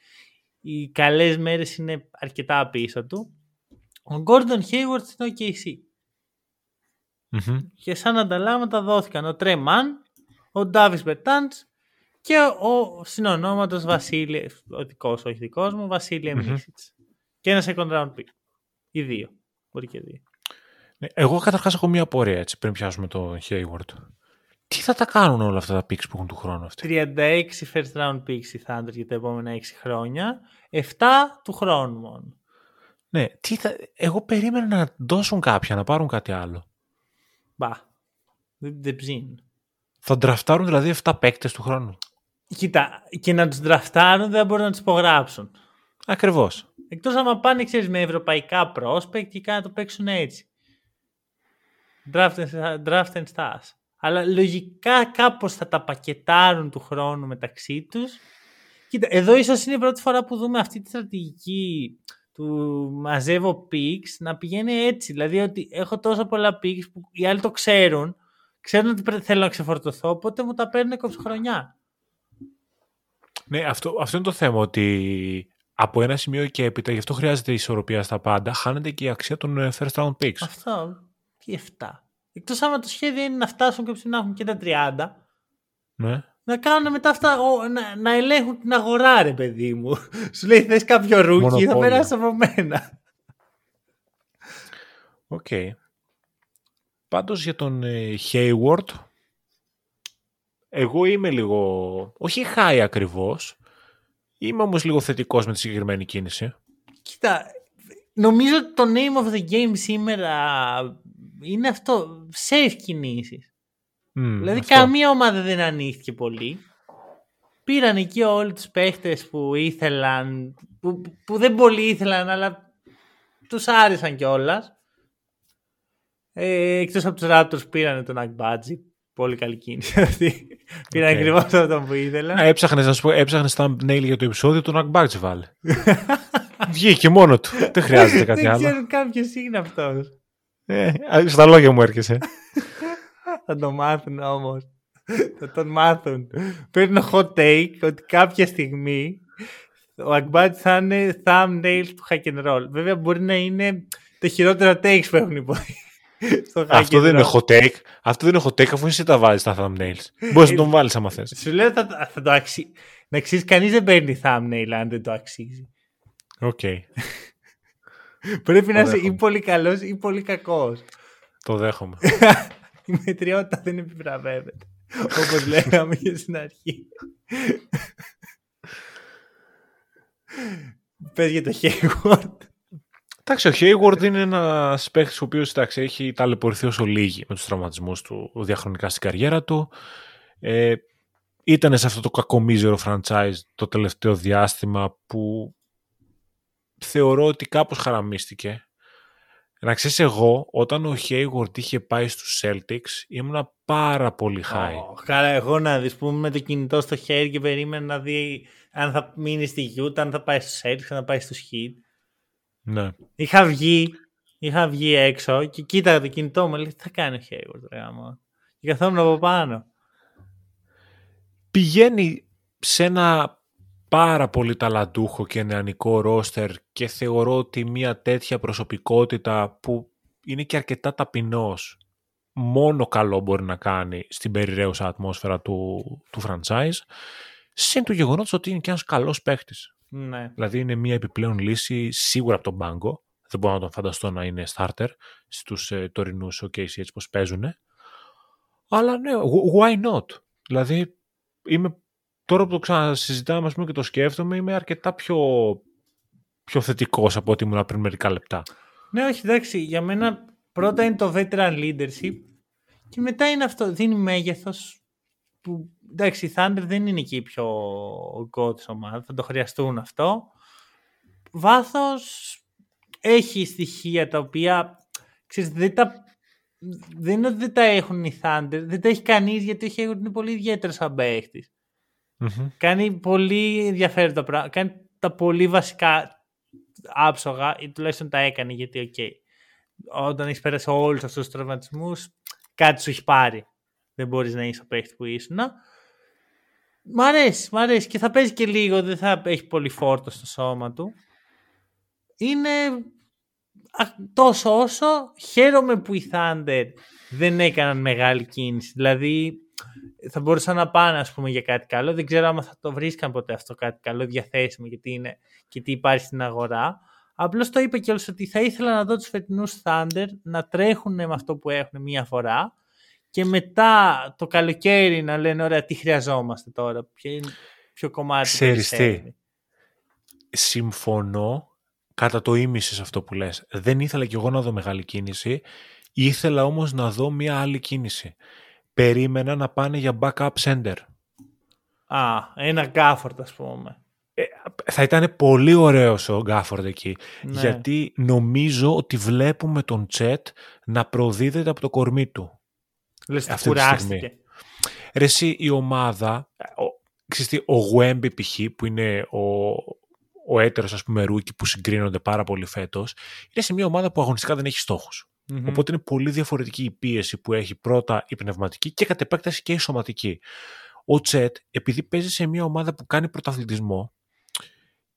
οι καλές μέρες είναι αρκετά πίσω του. Ο Gordon Hayward στην OKC. Mm-hmm. Και σαν ανταλλάγματα δόθηκαν ο Τρέμαν, ο Ντάβις Μπερτάντς και ο συνονόματος Βασίλη, ο δικός, όχι δικός μου, Βασίλη mm-hmm. Και ένα second round pick. Οι δύο. Μπορεί και δύο. Ναι, εγώ καταρχάς έχω μία απορία έτσι πριν πιάσουμε το Hayward. Τι θα τα κάνουν όλα αυτά τα picks που έχουν του χρόνου αυτοί; 36 first round picks οι Thunder για τα επόμενα 6 χρόνια. 7 του χρόνου μόνο. Ναι, τι θα... εγώ περίμενα να δώσουν κάποια, να πάρουν κάτι άλλο. Μπα. Δεν, δεν ψήνουν. Θα ντραφτάρουν δηλαδή 7 παίκτες του χρόνου; Κοίτα, και να τους ντραφτάρουν δεν μπορούν να τους υπογράψουν. Ακριβώς. Εκτός άμα πάνε, ξέρεις, με ευρωπαϊκά prospect και να το παίξουν έτσι. Draft and, draft and stars. Αλλά λογικά κάπως θα τα πακετάρουν του χρόνου μεταξύ τους. Κοίτα, εδώ ίσως είναι η πρώτη φορά που δούμε αυτή τη στρατηγική του μαζεύω picks να πηγαίνει έτσι. Δηλαδή ότι έχω τόσο πολλά picks που οι άλλοι το ξέρουν, ξέρουν ότι θέλω να ξεφορτωθώ, οπότε μου τα παίρνουν χρονιά. Ναι, αυτό, αυτό είναι το θέμα, ότι από ένα σημείο και έπειτα, γι' αυτό χρειάζεται ισορροπία στα πάντα, χάνεται και η αξία των ε, first round picks. Αυτό. Τι 7. Εκτός άμα το σχέδιο είναι να φτάσουν και να έχουν και τα 30. Ναι. Να κάνουν μετά αυτά, να, να ελέγχουν την αγορά, ρε παιδί μου. Σου λέει θες κάποιο rookie, θα περάσει από μένα. Okay. Okay. Πάντως για τον ε, Hayward, εγώ είμαι λίγο, όχι high ακριβώς, είμαι όμως λίγο θετικός με τη συγκεκριμένη κίνηση. Κοίτα, νομίζω ότι το name of the game σήμερα είναι αυτό, safe κινήσεις. δηλαδή καμία ομάδα δεν ανοίχθηκε πολύ. Πήραν εκεί όλοι τους παίχτες που ήθελαν, που, που δεν πολύ ήθελαν, αλλά τους άρεσαν κιόλας. Ε, εκτός από τους Raptors πήραν τον Agbaji. Πολύ καλή κίνηση αυτή. Πήραν okay. ακριβώς αυτό που ήθελα. Έψαχνες να σου πω, έψαχνες thumbnail για το επεισόδιο, τον Agbaji βάλε. Βγήκε μόνο του. Δεν χρειάζεται κάτι άλλο. Δεν ξέρουν κάποιος είναι αυτός. Ε, στα λόγια μου έρχεσαι. θα το μάθουν όμως. θα τον μάθουν. Παίρνω hot take ότι κάποια στιγμή ο Ακμπάτ θα είναι thumbnail του hack and roll. Βέβαια μπορεί να είναι τα χειρότερα takes που έχουν υποθεί. Αυτό δεν είναι hot take. Αυτό δεν είναι hot take αφού εσύ τα βάζεις στα thumbnails. Μπορείς να τον βάλεις άμα θες. Σου λέω θα, θα το αξίζει. Να αξίζει, κανείς δεν παίρνει thumbnail αν δεν το αξίζει. Οκ. Πρέπει να είσαι ή πολύ καλός ή πολύ κακός. Το δέχομαι. Η μετριότητα δεν επιβραβεύεται. Όπως λέγαμε και στην αρχή. Πες για το Hayward. Εντάξει, ο Hayward είναι ένας παίχτη ο οποίος έχει ταλαιπωρηθεί όσο λίγοι με τους τραυματισμούς του διαχρονικά στην καριέρα του. Ε, ήταν σε αυτό το κακομίζερο franchise το τελευταίο διάστημα που θεωρώ ότι κάπως χαραμίστηκε. Να ξέρεις εγώ, όταν ο Hayward είχε πάει στους Celtics, ήμουνα πάρα πολύ high. Oh, καλά, εγώ να δεις πούμε με το κινητό στο χέρι και περίμενα να δει αν θα μείνει στη Utah, αν θα πάει στους Celtics, αν θα πάει στους Heat. Ναι. Είχα βγει, είχα βγει έξω και κοίταγα το κινητό μου, λέει, τι θα κάνει ο Hayward, ρε άμα. Και καθόμουν από πάνω. Πηγαίνει σε ένα πάρα πολύ ταλαντούχο και νεανικό ρόστερ και θεωρώ ότι μια τέτοια προσωπικότητα που είναι και αρκετά ταπεινός μόνο καλό μπορεί να κάνει στην περιραίουσα ατμόσφαιρα του, του franchise συν του γεγονότος ότι είναι και ένας καλός παίχτης. Ναι. Δηλαδή είναι μια επιπλέον λύση σίγουρα από τον πάγκο. Δεν μπορώ να τον φανταστώ να είναι starter στους ε, τωρινούς OKC έτσι πως παίζουν. Αλλά ναι, why not; Δηλαδή είμαι τώρα που το ξανασυζητάμε πούμε, και το σκέφτομαι, είμαι αρκετά πιο, πιο θετικός από ό,τι ήμουν πριν μερικά λεπτά. Ναι, όχι, εντάξει. Για μένα πρώτα είναι το veteran leadership και μετά είναι αυτό. Δίνει μέγεθος που εντάξει, η Thunder δεν είναι εκεί η πιο god ομάδα. Θα το χρειαστούν αυτό. Βάθος έχει στοιχεία τα οποία ξέρεις, δεν τα δεν είναι ότι δεν τα έχουν οι Thunder, δεν τα έχει κανείς γιατί έχει είναι πολύ ιδιαίτερος σαν παίχτης Κάνει πολύ ενδιαφέροντα πράγματα. Κάνει τα πολύ βασικά άψογα ή τουλάχιστον τα έκανε γιατί okay. Okay, όταν έχεις περάσει όλους αυτούς τους τραυματισμούς, κάτι σου έχει πάρει. Δεν μπορείς να είσαι ο παίχτης που ήσουν. Μ' αρέσει, μ' αρέσει και θα παίζει και λίγο, δεν θα έχει πολύ φόρτο στο σώμα του. Είναι τόσο όσο χαίρομαι που οι Thunder δεν έκαναν μεγάλη κίνηση. Δηλαδή θα μπορούσαν να πάνε ας πούμε για κάτι καλό. Δεν ξέρω αν θα το βρίσκαν ποτέ αυτό κάτι καλό διαθέσιμο γιατί είναι και τι υπάρχει στην αγορά. Απλώς το είπα κιόλας ότι θα ήθελα να δω τους φετινούς Thunder να τρέχουν με αυτό που έχουν μία φορά και μετά το καλοκαίρι να λένε ωραία τι χρειαζόμαστε τώρα, ποιο, ποιο κομμάτι Ξέρεις τι, συμφωνώ κατά το ίμιση σε αυτό που λες. Δεν ήθελα κι εγώ να δω μεγάλη κίνηση, ήθελα όμως να δω μια άλλη κίνηση. Περίμενα να πάνε για backup center. Α, ένα γκάφορντ ας πούμε. Ε, θα ήταν πολύ ωραίος ο Γκάφορντ εκεί. Ναι. Γιατί νομίζω ότι βλέπουμε τον Τσέτ να προδίδεται από το κορμί του. Λες αυτή κουράστηκε. Ρε εσύ, η ομάδα, ο, ξέρεις ο Γουέμπι π.χ. που είναι ο, ο έτερος ας πούμε rookie που συγκρίνονται πάρα πολύ φέτος, είναι σε μια ομάδα που αγωνιστικά δεν έχει στόχους. Mm-hmm. Οπότε είναι πολύ διαφορετική η πίεση που έχει πρώτα η πνευματική και κατ' επέκταση και η σωματική. Ο Τσέτ, επειδή παίζει σε μια ομάδα που κάνει πρωταθλητισμό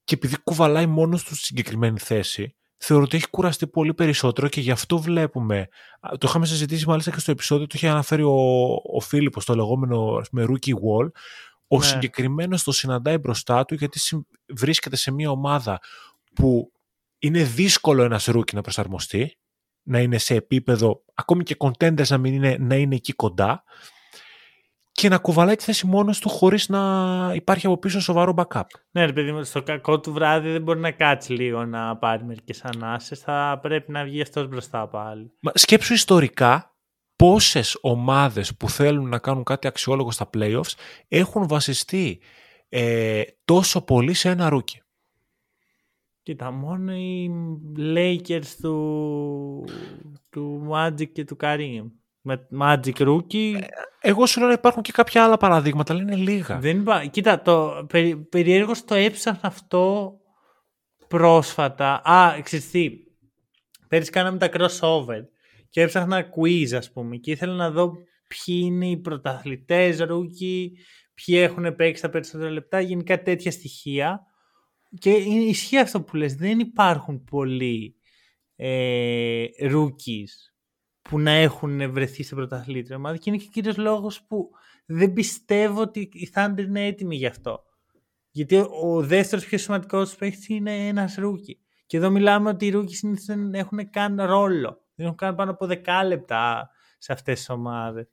και επειδή κουβαλάει μόνος του στη συγκεκριμένη θέση, θεωρώ ότι έχει κουραστεί πολύ περισσότερο και γι' αυτό βλέπουμε. Το είχαμε συζητήσει μάλιστα και στο επεισόδιο, το είχε αναφέρει ο, ο Φίλιππος, το λεγόμενο με rookie wall. Ο ναι. συγκεκριμένος το συναντάει μπροστά του γιατί βρίσκεται σε μια ομάδα που είναι δύσκολο ένας rookie να προσαρμοστεί, να είναι σε επίπεδο, ακόμη και contenders να, μην είναι, να είναι εκεί κοντά και να κουβαλάει τη θέση μόνος του χωρίς να υπάρχει από πίσω σοβαρό backup. Ναι, ρε παιδί στο κακό του βράδυ δεν μπορεί να κάτσει λίγο να πάρει μερικές ανάσες, θα πρέπει να βγει αυτός μπροστά πάλι. Μα, σκέψου ιστορικά πόσες ομάδες που θέλουν να κάνουν κάτι αξιόλογο στα playoffs έχουν βασιστεί ε, τόσο πολύ σε ένα rookie. Κοίτα, μόνο οι Lakers του, του Magic και του Kareem με Magic rookie. Ε, εγώ σου λέω να υπάρχουν και κάποια άλλα παραδείγματα, αλλά είναι λίγα. Δεν υπά... Κοίτα, το περι... περιέργω το έψαχνα αυτό πρόσφατα. Α, ξέρεις τι, πέρυσι κάναμε τα crossover και έψαχνα quiz ας πούμε και ήθελα να δω ποιοι είναι οι πρωταθλητές rookie, ποιοι έχουν παίξει τα περισσότερα λεπτά, γενικά τέτοια στοιχεία. Και ισχύει αυτό που λες, δεν υπάρχουν πολλοί ε, rookies που να έχουν βρεθεί σε πρωταθλήτρια ομάδα και είναι και ο κύριος λόγος που δεν πιστεύω ότι η Thunder είναι έτοιμη γι' αυτό. Γιατί ο δεύτερος πιο σημαντικός παίχτη είναι ένας rookie. Και εδώ μιλάμε ότι οι rookies συνήθως δεν έχουν καν ρόλο. Δεν έχουν καν πάνω από 10 λεπτά σε αυτές τις ομάδες.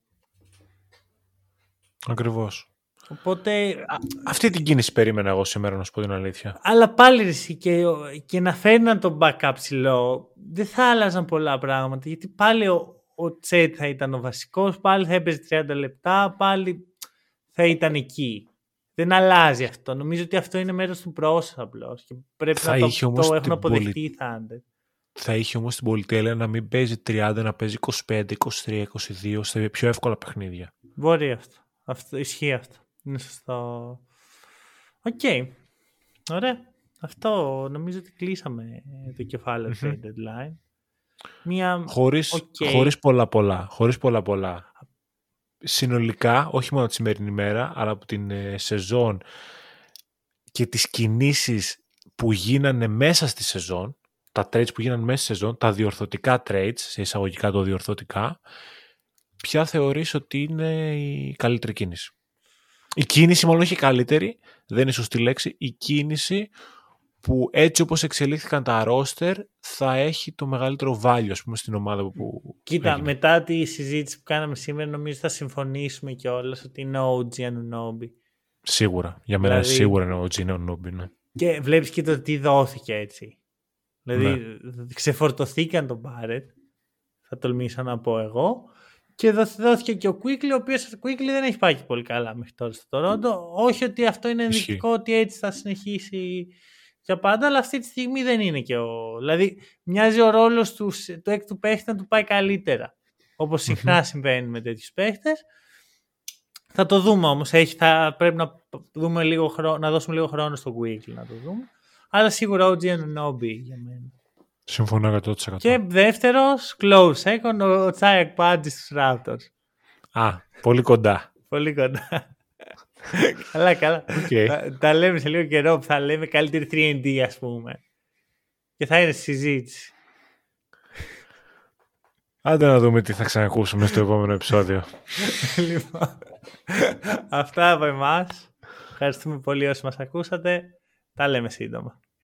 Ακριβώς. Οπότε... Αυτή την κίνηση περίμενα εγώ σήμερα να σου πω την αλήθεια. Αλλά πάλι ρε συ και, και να φέρναν τον backup ψηλό δεν θα άλλαζαν πολλά πράγματα γιατί πάλι ο, ο Τσέτ θα ήταν ο βασικός, πάλι θα έπαιζε 30 λεπτά, πάλι θα ήταν εκεί. Δεν αλλάζει αυτό. Νομίζω ότι αυτό είναι μέρος του process απλώς. Και πρέπει θα να το, το έχουν αποδεχτεί οι Thunder. Θα είχε όμως την πολυτέλεια να μην παίζει 30, να παίζει 25, 23, 22 στα πιο εύκολα παιχνίδια. Μπορεί αυτό. αυτό ισχύει αυτό. Είναι σωστό. Okay. Okay. Ωραία. Αυτό νομίζω ότι κλείσαμε το κεφάλαιο mm-hmm. deadline. Μια... Χωρίς, okay. χωρίς πολλά πολλά. Χωρίς πολλά πολλά. Συνολικά, όχι μόνο τη σημερινή ημέρα, αλλά από την ε, σεζόν και τις κινήσεις που γίνανε μέσα στη σεζόν, τα trades που γίνανε μέσα στη σεζόν, τα διορθωτικά trades, σε εισαγωγικά το διορθωτικά, ποια θεωρείς ότι είναι η καλύτερη κίνηση; Η κίνηση μάλλον όχι καλύτερη, δεν είναι σωστή λέξη, η κίνηση που έτσι όπως εξελίχθηκαν τα roster θα έχει το μεγαλύτερο value ας πούμε στην ομάδα που Κοίτα, έγινε. μετά τη συζήτηση που κάναμε σήμερα νομίζω θα συμφωνήσουμε κιόλας ότι είναι OG Anunobi. Σίγουρα, για μένα δηλαδή... σίγουρα είναι OG Anunobi, ναι. Και βλέπεις και το τι δόθηκε έτσι. Δηλαδή ναι. ξεφορτωθήκαν τον Barrett, θα τολμήσω να πω εγώ, και δόθηκε και ο Quickly, ο οποίος ο Quickly δεν έχει πάει πολύ καλά μέχρι τώρα στο Toronto. Όχι ότι αυτό είναι ενδεικτικό ότι έτσι θα συνεχίσει για πάντα, αλλά αυτή τη στιγμή δεν είναι και ο. Δηλαδή, μοιάζει ο ρόλος του, του έκτου παίχτη να του πάει καλύτερα. Όπως συχνά συμβαίνει με τέτοιους παίχτες. Θα το δούμε όμως. Θα πρέπει να, δούμε λίγο χρόνο, να δώσουμε λίγο χρόνο στο Weekly να το δούμε. Αλλά σίγουρα ο Anunoby για μένα. Συμφωνώ 100%. Και δεύτερος, close second, ο Τσάιακ Πάντζης στους Raptors. Α, πολύ κοντά. πολύ κοντά. καλά, καλά. Okay. Τα, τα, λέμε σε λίγο καιρό που θα λέμε καλύτερη 3D, ας πούμε. Και θα είναι συζήτηση. Άντε να δούμε τι θα ξανακούσουμε στο επόμενο επεισόδιο. λοιπόν, αυτά από εμάς. Ευχαριστούμε πολύ όσοι μας ακούσατε. Τα λέμε σύντομα.